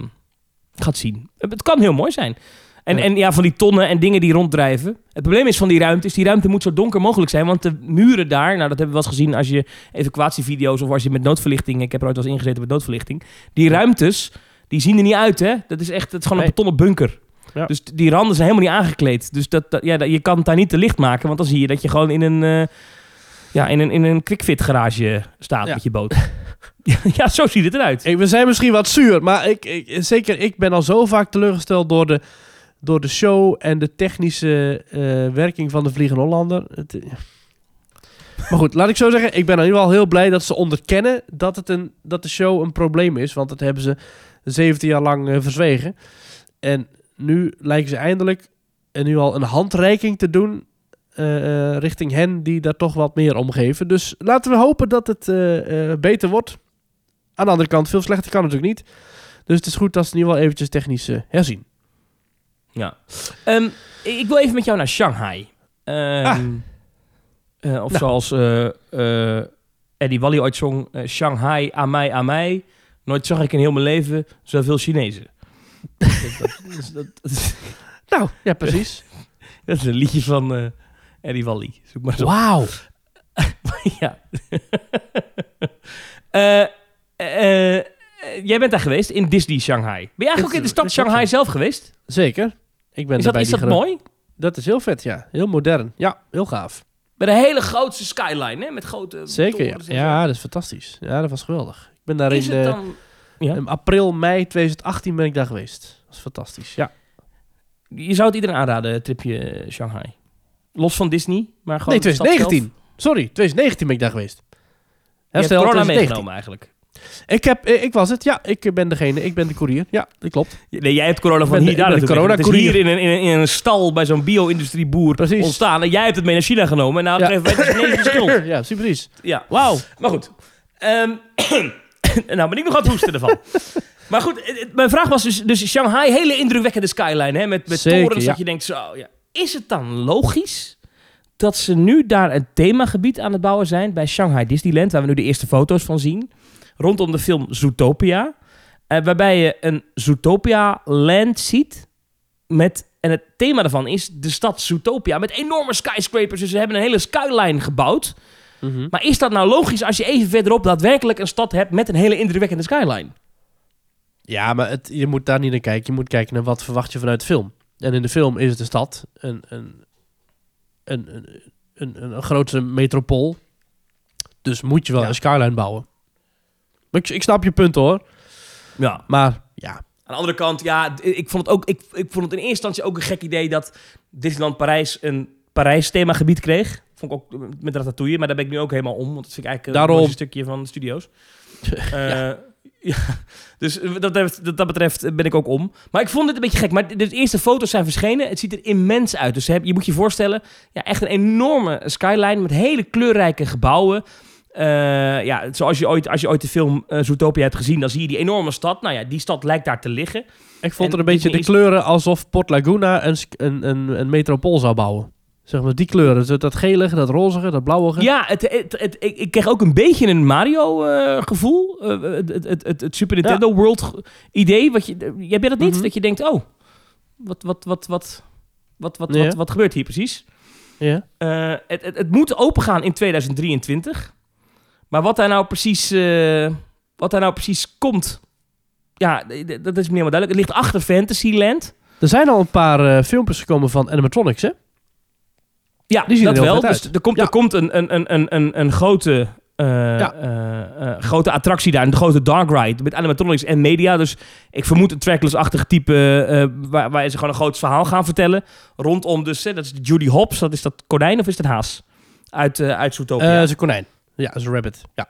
gaat zien. Het kan heel mooi zijn. En Ja. en ja, van die tonnen en dingen die ronddrijven. Het probleem is van die ruimte, is die ruimte moet zo donker mogelijk zijn. Want de muren daar, nou dat hebben we wel eens gezien als je evacuatievideo's of als je met noodverlichting, ik heb er ooit wel eens ingezeten met noodverlichting. Die ruimtes, die zien er niet uit hè. Dat is echt, het is gewoon een betonnen bunker. Ja. Dus die randen zijn helemaal niet aangekleed. Dus dat, dat- ja, dat- je kan het daar niet te licht maken, want dan zie je dat je gewoon in een, eh, ja, in een, in een quickfit garage staat Ja. met je boot. ja, zo ziet het eruit. Hey, we zijn misschien wat zuur, maar ik, ik, zeker ik ben al zo vaak teleurgesteld door de, door de show en de technische eh, werking van de Vliegende Hollander. Het, eh, maar goed, laat ik zo zeggen, ik ben in ieder geval heel blij dat ze onderkennen dat, het een, dat de show een probleem is, want dat hebben ze 17 jaar lang eh, verzwegen. En nu lijken ze eindelijk en nu al een handreiking te doen eh, eh, richting hen die daar toch wat meer om geven. Dus laten we hopen dat het eh, eh, beter wordt. Aan de andere kant, veel slechter kan het natuurlijk niet. Dus het is goed dat ze ieder geval eventjes technisch eh, herzien. Ja. Ehm, ik wil even met jou naar Shanghai. Ehm, Ah. eh, of Nou. zoals eh, eh, Eddie Wally ooit zong, eh, Shanghai, aan mij, aan mij. Nooit zag ik in heel mijn leven zoveel Chinezen. dat, dat, Nou, ja, precies. dat is een liedje van eh, Eddie Wally. Zoek maar zo. Wauw. ja. Eh, eh, eh, jij bent daar geweest, in Disney Shanghai. Ben je eigenlijk ook in de stad Shanghai zelf geweest? Zeker. Ik ben Is dat, is dat mooi? Dat is heel vet, ja. Heel modern. Ja, heel gaaf. Met een hele grootste skyline, hè? Met grote Zeker, ja. Ja, dat is fantastisch. Ja, dat was geweldig. Ik ben daar. Is in, het dan... Ja? in april, mei 2018 ben ik daar geweest. Dat was fantastisch, ja. Je zou het iedereen aanraden, tripje Shanghai. Los van Disney, maar gewoon Nee, de stad 2019. Sorry, 2019 ben ik daar geweest. Herstel corona 2019. meegenomen eigenlijk. Ik, heb, eh, ik was het, ja. Ik ben degene, ik ben de courier. Ja, dat klopt. Nee, jij hebt corona van ben hier daar de meegenomen. Het is hier in een, in, een, in een stal bij zo'n bio-industrieboer Precies. ontstaan. En jij hebt het mee naar China genomen. En nou Ja. Chinezen de schuld. ja, precies. Ja, wauw. Maar goed. Ehm, nou ben ik nog aan het hoesten ervan. maar goed, het- het- mijn vraag was dus, dus Shanghai, hele indrukwekkende skyline. Hè? Met, met Zeker, torens ja. dat je denkt, zo, ja. Is het dan logisch dat ze nu daar een themagebied aan het bouwen zijn bij Shanghai Disneyland, waar we nu de eerste foto's van zien, rondom de film Zootopia, eh, waarbij je een Zootopia land ziet met en het thema daarvan is de stad Zootopia met enorme skyscrapers. Dus ze hebben een hele skyline gebouwd. Mhm. Maar is dat nou logisch als je even verderop daadwerkelijk een stad hebt met een hele indrukwekkende skyline? Ja, maar het, je moet daar niet naar kijken. Je moet kijken naar wat verwacht je vanuit de film. En in de film is het een stad, een, een, een, een, een, een, grote metropool. Dus moet je wel Ja. een skyline bouwen. Ik, ik snap je punt hoor. Ja. Maar ja, Aan de andere kant, ja, ik vond het ook. Ik, ik vond het in eerste instantie ook een gek idee dat Disneyland Parijs een Parijs themagebied kreeg. Vond ik ook eh, met Ratatouille, maar daar ben ik nu ook helemaal om. Want dat vind ik eigenlijk Daarom. een stukje van de studio's. Eh, ja. Dus wat dat, betreft, dat, dat betreft ben ik ook om. Maar ik vond het een beetje gek. Maar de, eerste foto's zijn verschenen. Het ziet er immens uit. Dus je moet je voorstellen, ja, echt een enorme skyline met hele kleurrijke gebouwen. Eh, ja, zoals je ooit, als je ooit de film eh, Zootopia hebt gezien, dan zie je die enorme stad. Nou ja, die stad lijkt daar te liggen. ik vond En er een beetje de kleuren alsof Port Laguna een, een, een metropool zou bouwen. Zeg maar die kleuren. Dat, dat gelige, dat rozige, dat blauwige. Ja, het, het, het- ik, ik kreeg ook een beetje een Mario-gevoel. het, het, het, het, het Super Nintendo World ge- idee. Wat je, eh, heb je dat niet? Mhm. Dat je denkt, oh, wat, wat, wat, wat, wat, wat, Ja. wat, wat gebeurt hier precies? Ja. Eh, het, het, het moet opengaan in 2023. Maar wat daar nou precies, eh, wat daar nou precies komt, ja, dat is me niet helemaal duidelijk. Het ligt achter Fantasyland. Er zijn al een paar eh, filmpjes gekomen van animatronics, hè? Ja, Die dat wel. Dus er komt, Ja. er komt een, een, een, een, een, een grote, eh, Ja. eh, eh, grote attractie daar. Een grote dark ride met animatronics en media. Dus ik vermoed een trackless-achtige type... waar, waar ze gewoon een groot verhaal gaan vertellen. Rondom dus... dat is Judy Hopps. Dat is dat konijn of is dat haas? Uit, uit Zootopia. Eh, dat is een konijn. Ja, dat is een rabbit. Ja.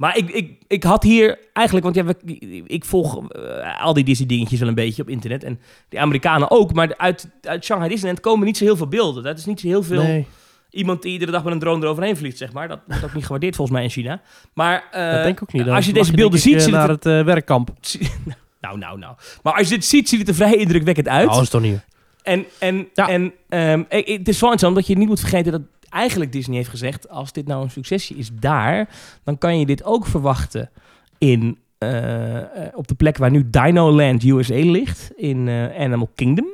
Maar ik, ik, ik had hier eigenlijk, want ja, ik volg eh, al die Disney dingetjes wel een beetje op internet. En de Amerikanen ook. Maar uit, uit Shanghai Disneyland komen niet zo heel veel beelden. Dat is niet zo heel veel Nee, iemand die iedere dag met een drone eroverheen vliegt, zeg maar. Dat wordt ook niet gewaardeerd volgens mij in China. Maar eh, dat denk ik ook niet. Dan als je deze beelden ik, ziet, eh, ziet naar het, het werkkamp. nou, nou, nou. Maar als je dit ziet, ziet het er vrij indrukwekkend uit. Oh, dat is toch niet. En, en, Ja. en eh, het is wel interessant dat je niet moet vergeten dat eigenlijk Disney heeft gezegd... als dit nou een succesje is daar, dan kan je dit ook verwachten in, eh, eh, op de plek waar nu Dino Land USA ligt, in eh, Animal Kingdom.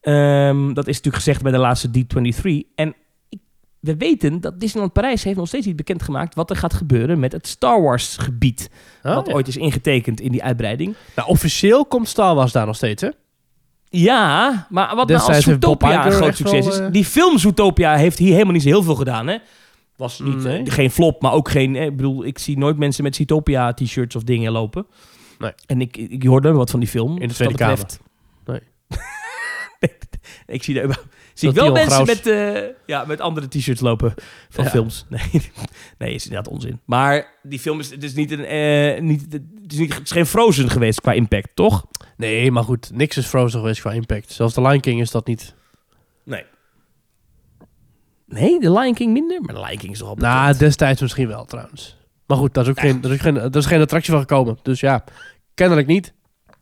Ehm, dat is natuurlijk gezegd bij de laatste D23. En ik- we weten dat Disneyland Parijs heeft nog steeds niet bekendgemaakt wat er gaat gebeuren met het Star Wars gebied. Oh, wat ja. ooit is ingetekend in die uitbreiding. Nou, officieel komt Star Wars daar nog steeds, hè? Ja, maar wat nou als Zootopia een groot succes wel, is? eh, Die film Zootopia heeft hier helemaal niet zo heel veel gedaan, hè? Was niet, Nee. eh, geen flop, maar ook geen... eh, Ik bedoel, ik zie nooit mensen met Zootopia t-shirts of dingen lopen. Nee. En ik, ik hoorde wat van die film. In de Dus Tweede Nee. ik zie, daar, zie ik wel mensen Graus- met, eh, ja, met andere t-shirts lopen van Ja. films. Nee, nee, is inderdaad onzin. Maar die film is, het is, niet een, niet, het, is niet, het is geen Frozen geweest qua impact, toch? Nee, maar goed. Niks is Frozen geweest qua impact. Zelfs The Lion King is dat niet. Nee. Nee, de Lion King minder? Maar de Lion King is toch al bekend? Nou, destijds misschien wel, trouwens. Maar goed, daar is ook geen, daar is geen, daar is geen attractie van gekomen. Dus ja, kennelijk niet.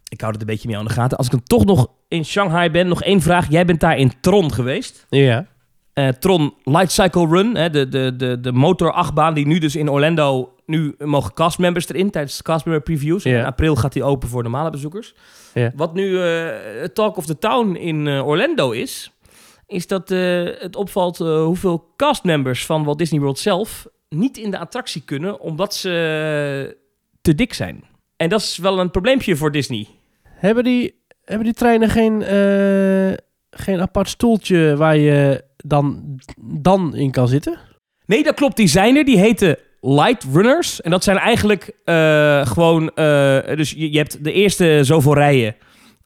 Ik hou het een beetje mee aan de gaten. Als ik dan toch nog in Shanghai ben, nog één vraag. Jij bent daar in Tron geweest. Ja. Eh, Tron Light Cycle Run, hè, de, de, de, de motor-achtbaan die nu dus in Orlando... Nu mogen castmembers erin tijdens de castmember previews. Ja. In april gaat die open voor normale bezoekers. Ja. Wat nu eh, het talk of the town in eh, Orlando is... is dat eh, het opvalt hoeveel castmembers van Walt Disney World zelf... niet in de attractie kunnen omdat ze te dik zijn. En dat is wel een probleempje voor Disney. Hebben die, hebben die treinen geen, geen apart stoeltje waar je dan, dan in kan zitten? Nee, dat klopt. Die zijn er. Die heten Light Runners. En dat zijn eigenlijk eh, gewoon... eh, dus je, je hebt de eerste zoveel rijen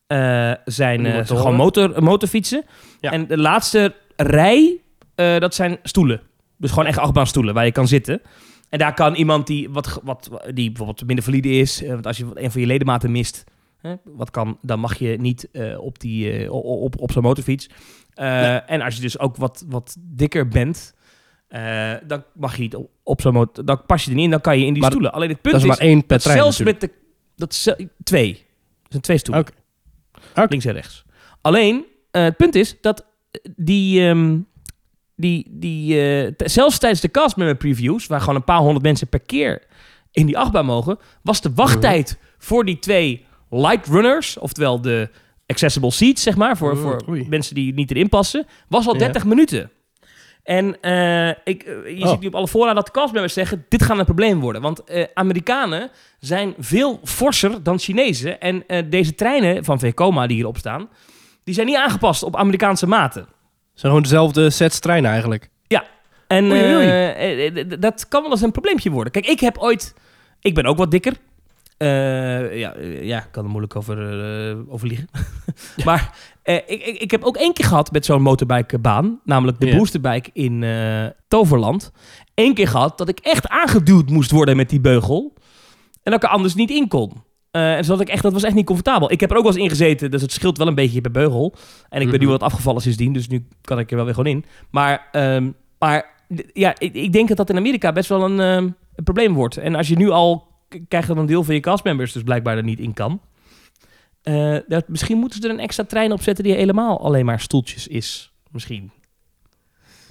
eh, zijn gewoon motor, motorfietsen. Ja. En de laatste rij, dat zijn stoelen. Dus gewoon echt achtbaanstoelen waar je kan zitten. En daar kan iemand die, wat, wat, die bijvoorbeeld minder valide is... want als je een van je ledematen mist... Hè, wat kan, dan mag je niet op, die, op, op, op zo'n motorfiets. En als je dus ook wat, wat dikker bent... eh, dan mag je niet op, zo'n motor... Dan pas je er niet in, dan kan je in die Maar stoelen. Alleen het punt Dat is maar één per dat trein zelfs natuurlijk. met de... Dat is, eh, twee. Dat zijn twee stoelen. Links en rechts. Alleen, eh, het punt is dat die, ehm, die, die eh, zelfs tijdens de castmember previews, waar gewoon een paar honderd mensen per keer in die achtbaan mogen, was de wachttijd voor die twee light runners, oftewel de accessible seats, zeg maar, voor, Mm, voor oei. mensen die niet erin passen, was al Ja. 30 minuten. En eh, ik, eh, je Oh. ziet nu op alle voorraad dat de castmembers zeggen, dit gaat een probleem worden. Want eh, Amerikanen zijn veel forser dan Chinezen. En eh, deze treinen van Vekoma die hierop staan, die zijn niet aangepast op Amerikaanse maten. zijn gewoon dezelfde sets treinen eigenlijk. En Oei, oei. eh, eh, d- dat kan wel eens een probleempje worden. Kijk, ik heb ooit... Ik ben ook wat dikker. Eh, ja, eh, ja, ik kan er moeilijk over, eh, over liegen. maar ik, ik, ik heb ook één keer gehad met zo'n motorbikebaan. Namelijk de Ja. boosterbike in Toverland. Eén keer gehad dat ik echt aangeduwd moest worden met die beugel. En dat ik er anders niet in kon. En zodat ik echt, dat was echt niet comfortabel. Ik heb er ook wel eens in gezeten, dus het scheelt wel een beetje per beugel. En ik ben nu Mhm. wat afgevallen sindsdien, dus nu kan ik er wel weer gewoon in. Maar, ehm, maar ja, ik, ik denk dat dat in Amerika best wel een, ehm, een probleem wordt. En als je nu al k- krijgt dat een deel van je castmembers dus blijkbaar er niet in kan. eh, dat, misschien moeten ze er een extra trein op zetten die helemaal alleen maar stoeltjes is. Misschien.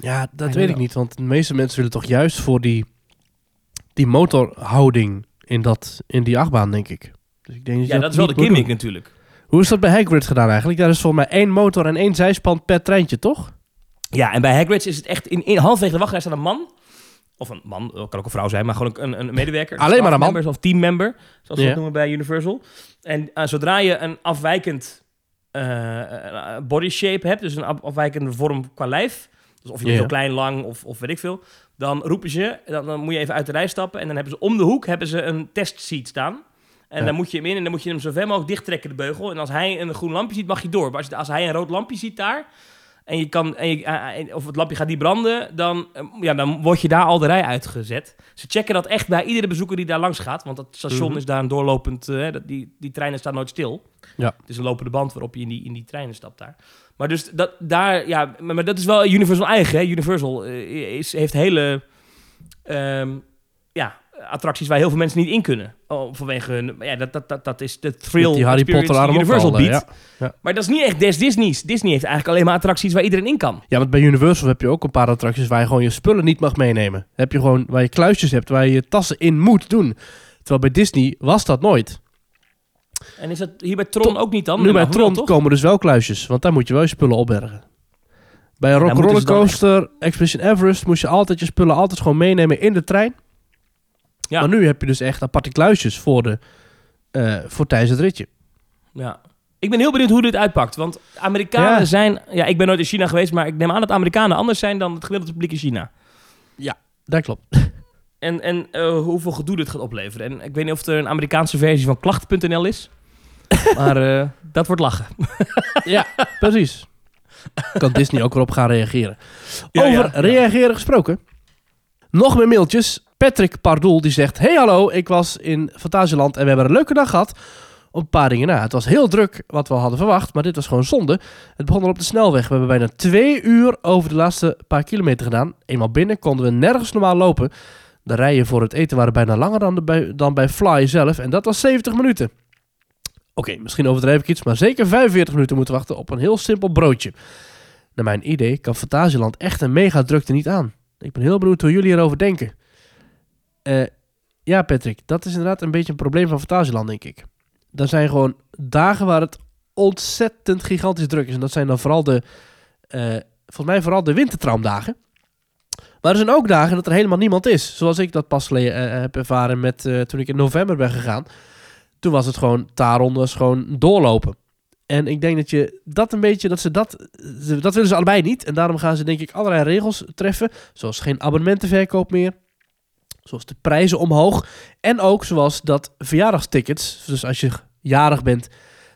Ja, dat I weet ik niet. Want de meeste mensen willen toch juist voor die, die motorhouding in, dat, in die achtbaan, denk ik. Dus ik denk dat Ja, dat is wel de gimmick doen. natuurlijk. Hoe is dat bij Hagrid gedaan eigenlijk? Daar is volgens mij één motor en één zijspan per treintje, toch? Ja, en bij Hagrid's is het echt in, in halfwege de wachtrij staat een man. Of een man, kan ook een vrouw zijn, maar gewoon een, een medewerker. Alleen maar een man. Of teammember, zoals ze dat noemen bij Universal. En eh, zodra je een afwijkend eh, eh, body shape hebt, dus een af- afwijkende vorm qua lijf. Dus of je heel klein, lang of, of weet ik veel. Dan roepen ze, dan, dan moet je even uit de rij stappen. En dan hebben ze om de hoek hebben ze een testseat staan. En Ja. dan moet je hem in en dan moet je hem zo ver mogelijk dichttrekken, de beugel. En als hij een groen lampje ziet, mag je door. Maar als, als hij een rood lampje ziet daar, en je kan, en je, eh, eh, of het lampje gaat niet branden, dan, eh, ja, dan word je daar al de rij uitgezet. Ze checken dat echt bij iedere bezoeker die daar langs gaat. Want dat station Mhm. is daar een doorlopend, dat- die, die treinen staan nooit stil. Ja. Het is een lopende band waarop je in die, in die treinen stapt daar. Maar dus dat, daar, ja, maar, maar dat is wel Universal eigen. Hè? Universal is, heeft hele ehm, attracties waar heel veel mensen niet in kunnen. Oh, vanwege hun, ja, dat, dat, dat, dat is de thrill Met die Harry Potter die Universal al, biedt. ja. Maar dat is niet echt des Disney's. Disney heeft eigenlijk alleen maar attracties waar iedereen in kan. Ja, want bij Universal heb je ook een paar attracties waar je gewoon je spullen niet mag meenemen. Heb je gewoon waar je kluisjes hebt waar je je tassen in moet doen. Terwijl bij Disney was dat nooit. En is dat hier bij Tron ook niet dan? nu bij Nou, wel, Tron komen dus wel kluisjes, want daar moet je wel je spullen opbergen. Bij een Rock Rollercoaster, Expedition Everest, moest je altijd je spullen altijd gewoon meenemen in de trein. Ja. Maar nu heb je dus echt aparte kluisjes voor, de, eh, voor tijdens het ritje. Ja. Ik ben heel benieuwd hoe dit uitpakt. Want Amerikanen Ja. zijn... Ja, ik ben nooit in China geweest, maar ik neem aan dat Amerikanen anders zijn dan het gemiddelde publiek in China. Dat klopt. En, en eh, hoeveel gedoe dit gaat opleveren. En ik weet niet of er een Amerikaanse versie van klacht.nl is. maar eh, dat wordt lachen. ja, precies. Kan Disney ook weer op gaan reageren. Ja, Over ja, ja. reageren gesproken. Nog meer mailtjes. Patrick Pardoel die zegt... Hey hallo, ik was in Fantasieland en we hebben een leuke dag gehad. Op een paar dingen na. Het was heel druk wat we hadden verwacht, maar dit was gewoon zonde. Het begon al op de snelweg. We hebben bijna twee uur over de laatste paar kilometer gedaan. Eenmaal binnen konden we nergens normaal lopen. De rijen voor het eten waren bijna langer dan, bij Fly zelf. En dat was 70 minuten. Oké, misschien overdrijf ik iets, maar zeker 45 minuten moeten wachten op een heel simpel broodje. Naar mijn idee kan Fantasieland echt een mega drukte niet aan. Ik ben heel benieuwd hoe jullie erover denken. Eh, ja, Patrick, dat is inderdaad een beetje een probleem van Fantasieland, denk ik. Er zijn gewoon dagen waar het ontzettend gigantisch druk is. En dat zijn dan vooral de, eh, volgens mij vooral de wintertraumdagen. Maar er zijn ook dagen dat er helemaal niemand is. Zoals ik dat pas eh, heb ervaren met, toen ik in november ben gegaan. Toen was het gewoon, Taron was gewoon doorlopen. En ik denk dat je dat een beetje, dat ze dat, dat willen ze allebei niet. En daarom gaan ze denk ik allerlei regels treffen. Zoals geen abonnementenverkoop meer. Zoals de prijzen omhoog. En ook zoals dat verjaardagstickets, dus als je jarig bent,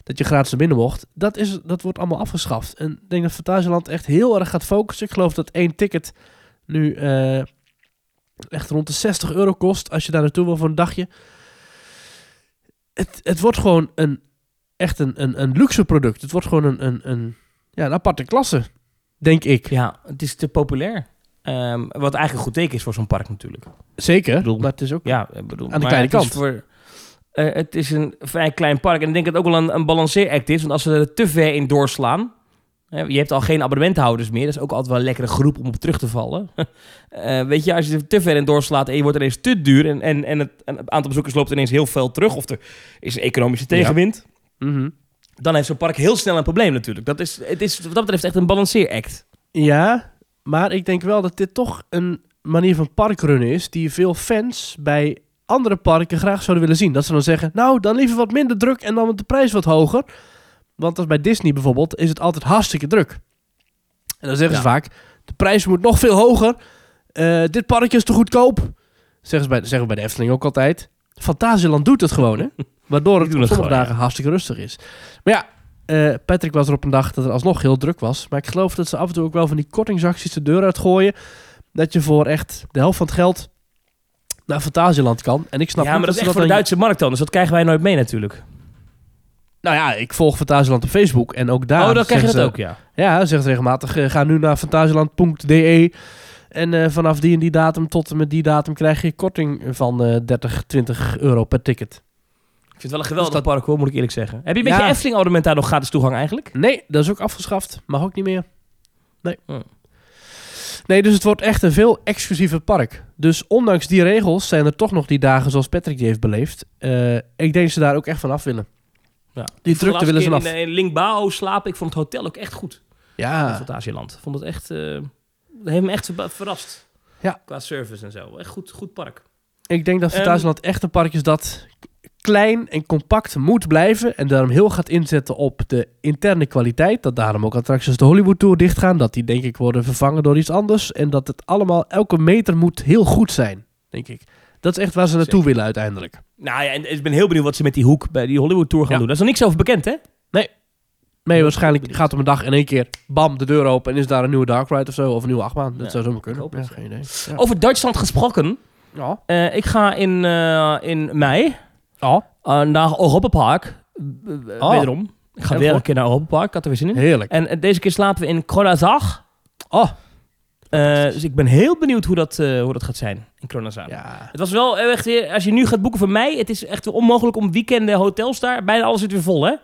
dat je gratis naar binnen mocht. Dat, is, dat wordt allemaal afgeschaft. En ik denk dat Fantasieland echt heel erg gaat focussen. Ik geloof dat één ticket nu eh, echt rond de 60 euro kost als je daar naartoe wil voor een dagje. Het, het wordt gewoon een, echt een, een, een luxe product. Het wordt gewoon een, een, een, ja, een aparte klasse, denk ik. Ja, het is te populair. Ehm, wat eigenlijk een goed teken is voor zo'n park natuurlijk. Zeker, bedoel- maar het is ook... Ja, ik bedoel, Aan de kleine het is kant. Voor, eh, het is een vrij klein park. En ik denk dat het ook wel een, een balanceeract is. Want als ze er te ver in doorslaan... Hè, Je hebt al geen abonnementhouders meer. Dat is ook altijd wel een lekkere groep om op terug te vallen. Eh, weet je, als je er te ver in doorslaat en je wordt ineens te duur... en, en, en het, en het aantal bezoekers loopt ineens heel veel terug... of er is een economische tegenwind... Mhm. dan heeft zo'n park heel snel een probleem natuurlijk. Dat is, het is wat dat betreft echt een balanceeract. Ja, maar ik denk wel dat dit toch een manier van parkrunnen is die veel fans bij andere parken graag zouden willen zien. Dat ze dan zeggen, nou, dan liever wat minder druk en dan de prijs wat hoger. Want als bij Disney bijvoorbeeld is het altijd hartstikke druk. En dan zeggen ze vaak, de prijs moet nog veel hoger. Eh, dit parkje is te goedkoop. Zeggen ze bij, zeggen we bij de Efteling ook altijd. Fantasieland doet het gewoon, hè. Waardoor het op sommige gewoon, dagen hartstikke rustig is. Maar ja, eh, Patrick was er op een dag dat het alsnog heel druk was. Maar ik geloof dat ze af en toe ook wel van die kortingsacties de deur uitgooien. Dat je voor echt de helft van het geld naar Fantasieland kan. En ik snap ja, maar dat is echt ze voor de Duitse markt dan. Dus dat krijgen wij nooit mee natuurlijk. Nou ja, ik volg Fantasieland op Facebook. En ook daar oh, dan krijg je dat zeggen ook, ze- ja. Ja, zegt regelmatig, eh, ga nu naar fantasieland.de. En eh, vanaf die en die datum tot en met die datum krijg je korting van eh 30, 20 euro per ticket. Vind het wel een geweldig Dus dat- park hoor, moet ik eerlijk zeggen. Heb je met Ja. je Efteling abonnement daar nog gratis toegang eigenlijk? Nee, dat is ook afgeschaft. Mag ook niet meer. Nee. Oh. Nee, dus het wordt echt een veel exclusiever park. Dus ondanks die regels zijn er toch nog die dagen zoals Patrick die heeft beleefd. Eh, ik denk dat ze daar ook echt van af willen. Ja. Die drukte willen ze af. In, in Lingbao slapen. Ik vond het hotel ook echt goed. in Ja, Fantasieland. Ik vond het echt... eh dat heeft me echt verrast. Ja. Qua service en zo. Echt goed, goed park. ik denk dat Ehm, Fantasieland echt een park is dat klein en compact moet blijven. En daarom heel gaat inzetten op de interne kwaliteit. Dat daarom ook attracties als de Hollywood Tour dichtgaan. Dat die denk ik worden vervangen door iets anders. En dat het allemaal, elke meter moet heel goed zijn, denk ik. Dat is echt waar ze naartoe Zeker. willen uiteindelijk. Nou ja, en ik ben heel benieuwd wat ze met die hoek bij die Hollywood Tour gaan Ja. doen. Daar is nog niks over bekend, hè? Nee, waarschijnlijk gaat op een dag in één keer, bam, de deur open en is daar een nieuwe Dark Ride of zo, of een nieuwe achtbaan. Dat Ja, zou zomaar kunnen. Ja, geen idee. Over Duitsland gesproken. Ja. Eh, ik ga in, eh, in mei Ja. eh, naar Europa Park. Uh, Oh. Wederom. Ik ga weer een keer naar Europa Park. Ik had er weer zin in. Heerlijk. En eh, deze keer slapen we in Kronazag. Oh. Eh, dus ik ben heel benieuwd hoe dat, eh, hoe dat gaat zijn in Kronazag. Ja. Het was wel echt weer, als je nu gaat boeken voor mei, het is echt onmogelijk om weekenden hotels daar. Bijna alles zit weer vol, hè? Dat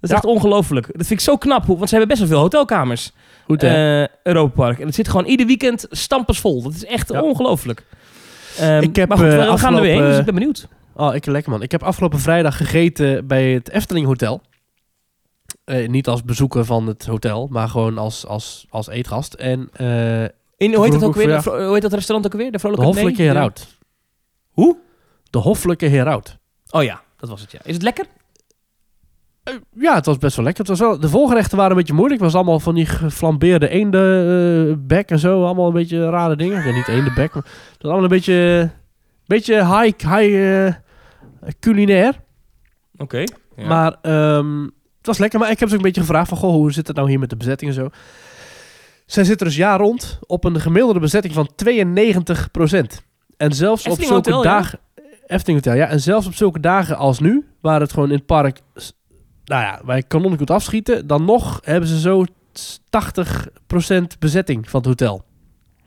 is Ja. echt ongelooflijk. Dat vind ik zo knap, hoe- want ze hebben best wel veel hotelkamers. Goed hè? Europa Park. En het zit gewoon ieder weekend stampensvol. Dat is echt Ja. ongelooflijk. Ehm, Ik heb, maar goed, we, we gaan er weer heen, dus ik ben benieuwd. Oh, ik lekker man. Ik heb afgelopen vrijdag gegeten bij het Efteling Hotel. Eh, niet als bezoeker van het hotel, maar gewoon als, als, als eetgast. En eh, In, hoe, heet dat ook weer? De hoe heet dat restaurant ook weer? De Hoffelijke nee? Heraut. Hoe? De Hoffelijke Heraut. Oh ja, dat was het ja. Is het lekker? Eh, ja, het was best wel lekker. Het was wel, de voorgerechten waren een beetje moeilijk. Het was allemaal van die geflambeerde eendenbek en zo. Allemaal een beetje rare dingen. Ja, niet eendenbek, maar het was allemaal een beetje, beetje high, high culinair. Oké. Ja. Maar ehm, het was lekker. Maar ik heb ze ook een beetje gevraagd van... Goh, hoe zit het nou hier met de bezetting en zo? Zij zitten dus jaar rond op een gemiddelde bezetting van 92% En zelfs op zulke Hotel, ja? dagen... Efteling Hotel, ja. En zelfs op zulke dagen als nu... waar het gewoon in het park... Nou ja, wij kanonnen goed afschieten... dan nog hebben ze zo 80% bezetting van het hotel.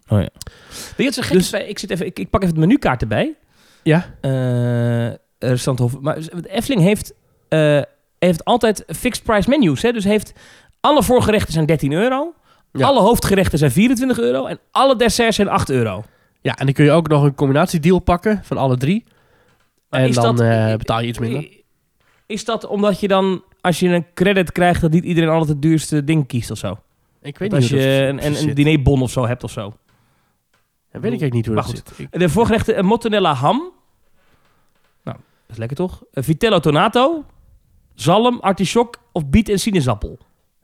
Oh ja. Weet je wat zo gek Dus- is? Ik, zit even, ik, ik pak even het menukaart erbij. Ja? Eh restaurant Hof. Maar Efteling heeft, eh, heeft altijd fixed price menus. Hè? Dus heeft alle voorgerechten zijn 13 euro. Ja. Alle hoofdgerechten zijn 24 euro. En alle desserts zijn 8 euro. Ja, en dan kun je ook nog een combinatiedeal pakken... van alle drie. Maar en dan dat- eh, betaal je iets minder. Is dat omdat je dan, als je een credit krijgt, dat niet iedereen altijd het duurste ding kiest of zo? Ik weet Dat niet als je een, een, dinerbon of zo hebt of zo. Ja, weet ik eigenlijk niet hoe Maar dat goed. zit. Ik- De voorgerechten, een mozzarella ham. Dat is lekker toch? Een vitello tonato. Zalm, artichok of biet en sinaasappel.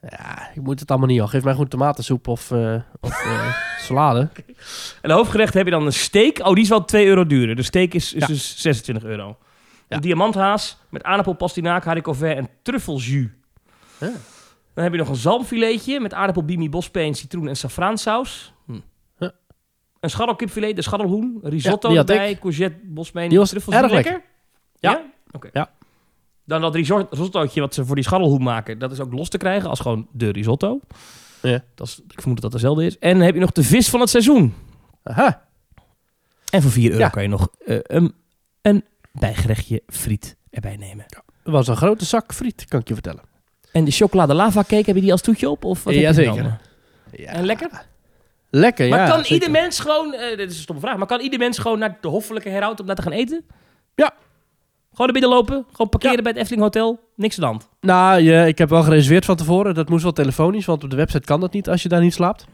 Ja, ik moet het allemaal niet al. Geef mij gewoon tomatensoep of, eh, of eh, salade. En de hoofdgerecht heb je dan een steak. Oh, die is wel 2 euro duurder. De steak is, is Ja. dus 26 euro. Ja. Een diamanthaas met aardappel, pastinaak, haricot vert en truffeljus. Ja. Dan heb je nog een zalmfiletje met aardappel, bimi, bospeen, citroen en safraansaus. Hm. Ja. Een scharrelkipfilet, de scharrelhoen, risotto had erbij, courgette, was truffels. erg lekker. Ja. Ja? Oké. Ja. Dan dat risot- risottootje wat ze voor die scharrelhoen maken, dat is ook los te krijgen als gewoon de risotto. Ja. Dat is, ik vermoed dat dat dezelfde is. En dan heb je nog de vis van het seizoen. Aha. En voor 4 euro Ja. kan je nog eh, een, een bijgerechtje friet erbij nemen. Het was een grote zak friet, kan ik je vertellen. En de chocolade lava cake, heb je die als toetje op? Of wat heb je Jazeker. genomen? Ja. En lekker? Lekker, maar ja. kan zeker. ieder mens gewoon, eh, dit is een stomme vraag, maar kan ieder mens gewoon naar de hoffelijke herhoud om daar te gaan eten? Ja. Gewoon naar binnen lopen, gewoon parkeren Ja. bij het Efteling Hotel, niks aan de hand. Nou, je, ik heb wel gereserveerd van tevoren. Dat moest wel telefonisch, want op de website kan dat niet als je daar niet slaapt.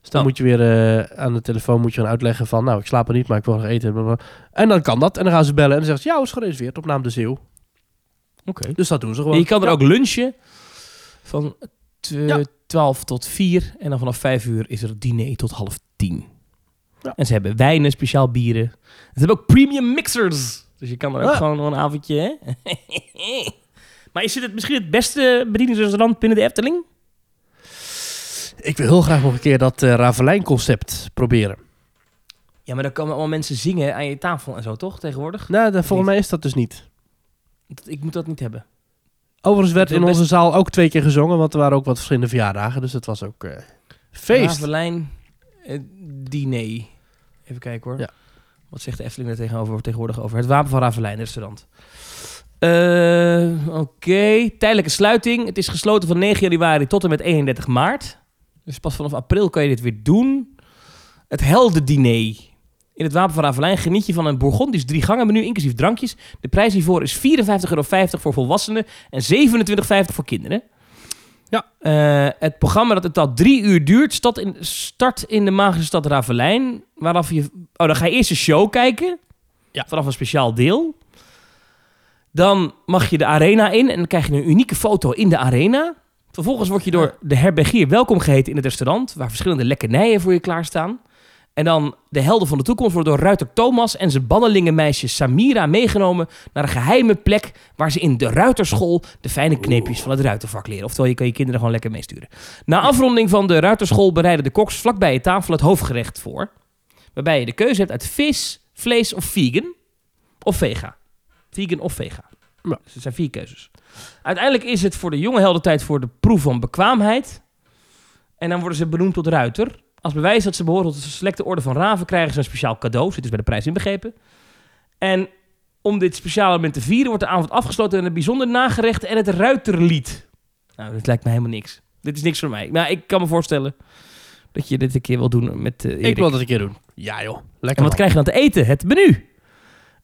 Dus dan Oh. moet je weer eh, aan de telefoon moet je gaan uitleggen van... Nou, ik slaap er niet, maar ik wil nog eten. blablabla. En dan kan dat. En dan gaan ze bellen en dan zeggen ze... Ja, is gereserveerd op naam De Zeeuw. Oké. Dus dat doen ze gewoon. En je kan er Ja. ook lunchen van tw- Ja. 12 tot 4 en dan vanaf 5 uur is er diner tot half 10. Ja. En ze hebben wijnen, speciaal bieren. Ze hebben ook premium mixers. Dus je kan er ook Ja. gewoon een avondje, hè? maar is dit het misschien het beste bedieningsrestaurant binnen de Efteling? Ik wil heel graag nog een keer dat eh Ravelijn-concept proberen. Ja, maar dan komen allemaal mensen zingen aan je tafel en zo, toch? Tegenwoordig? Nou, volgens mij is dat dus niet. Dat- Ik moet dat niet hebben. Overigens werd in onze best- zaal ook twee keer gezongen, want er waren ook wat verschillende verjaardagen. Dus het was ook eh, feest. Ravelijn eh, diner. Even kijken hoor. Ja. Wat zegt de Efteling er tegenover, tegenwoordig over? Het Wapen van Ravelijn restaurant. Eh, Oké, tijdelijke sluiting. Het is gesloten van 9 januari tot en met 31 maart. Dus pas vanaf april kan je dit weer doen. Het heldendiner. In het Wapen van Ravelijn geniet je van een Bourgondisch drie gangen menu, inclusief drankjes. De prijs hiervoor is 54,50 euro voor volwassenen en 27,50 voor kinderen. Ja. Eh, het programma dat in totaal drie uur duurt, start in, start in de magische stad Ravelijn. Waaraf je... Oh, dan ga je eerst een show kijken. Ja. Vanaf een speciaal deel. Dan mag je de arena in en dan krijg je een unieke foto in de arena. Vervolgens word je door de herbergier welkom geheten in het restaurant, waar verschillende lekkernijen voor je klaarstaan. En dan de helden van de toekomst worden door ruiter Thomas en zijn bannelingenmeisje Samira meegenomen naar een geheime plek waar ze in de ruiterschool de fijne kneepjes van het ruitervak leren. Oftewel, je kan je kinderen gewoon lekker meesturen. Na afronding van de ruiterschool bereiden de koks vlakbij je tafel het hoofdgerecht voor. Waarbij je de keuze hebt uit vis, vlees of vegan. Of vega. Vegan of vega. Ja. Dus het zijn vier keuzes. Uiteindelijk is het voor de jonge helden tijd voor de proef van bekwaamheid. En dan worden ze benoemd tot ruiter. Als bewijs dat ze behoren tot de selecte orde van raven... krijgen ze een speciaal cadeau. Zit dus bij de prijs inbegrepen. En om dit speciale moment te vieren... wordt de avond afgesloten met een bijzonder nagerecht... en het ruiterlied. Nou, dit lijkt me helemaal niks. Dit is niks voor mij. Maar ik kan me voorstellen... dat je dit een keer wil doen met eh. Ik wil dat een keer doen. Ja joh, lekker En wat man. krijg je dan te eten? Het menu.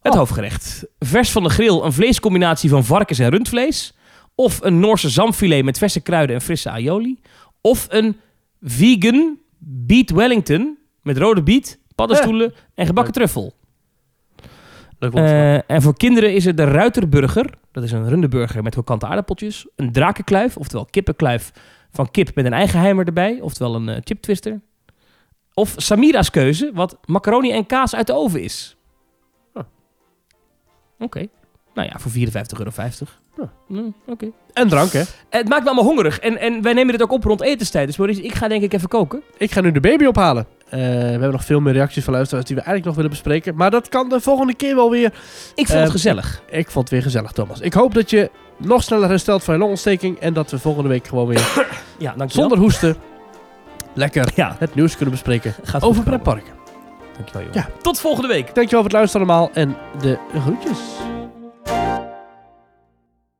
Het Oh. hoofdgerecht. Vers van de grill, een vleescombinatie van varkens- en rundvlees. Of een Noorse zalmfilet met verse kruiden en frisse aioli. Of een vegan beet Wellington met rode biet, paddenstoelen en gebakken truffel. Leuk. Eh, en voor kinderen is het de Ruiterburger. Dat is een rundeburger met krokante aardappeltjes. Een drakenkluif, oftewel kippenkluif van kip met een eigen heimer erbij. Oftewel een eh, chiptwister. Of Samira's keuze, wat macaroni en kaas uit de oven is. Oké. Nou ja, voor 54,50 euro. Ja. Mm, Oké. En drank hè. Het maakt me allemaal hongerig. En, en wij nemen dit ook op rond etenstijd. Dus Maurice, ik ga denk ik even koken. Ik ga nu de baby ophalen. Eh, we hebben nog veel meer reacties van luisteraars die we eigenlijk nog willen bespreken. Maar dat kan de volgende keer wel weer. Ik vond Eh, het gezellig. Ik vond het weer gezellig, Thomas. Ik hoop dat je nog sneller herstelt van je longontsteking. En dat we volgende week gewoon weer Ja, dankjewel. zonder hoesten lekker Ja, het nieuws kunnen bespreken gaat over pretparken. Dankjewel, joh. Ja. Tot volgende week. Dankjewel voor het luisteren allemaal en de groetjes.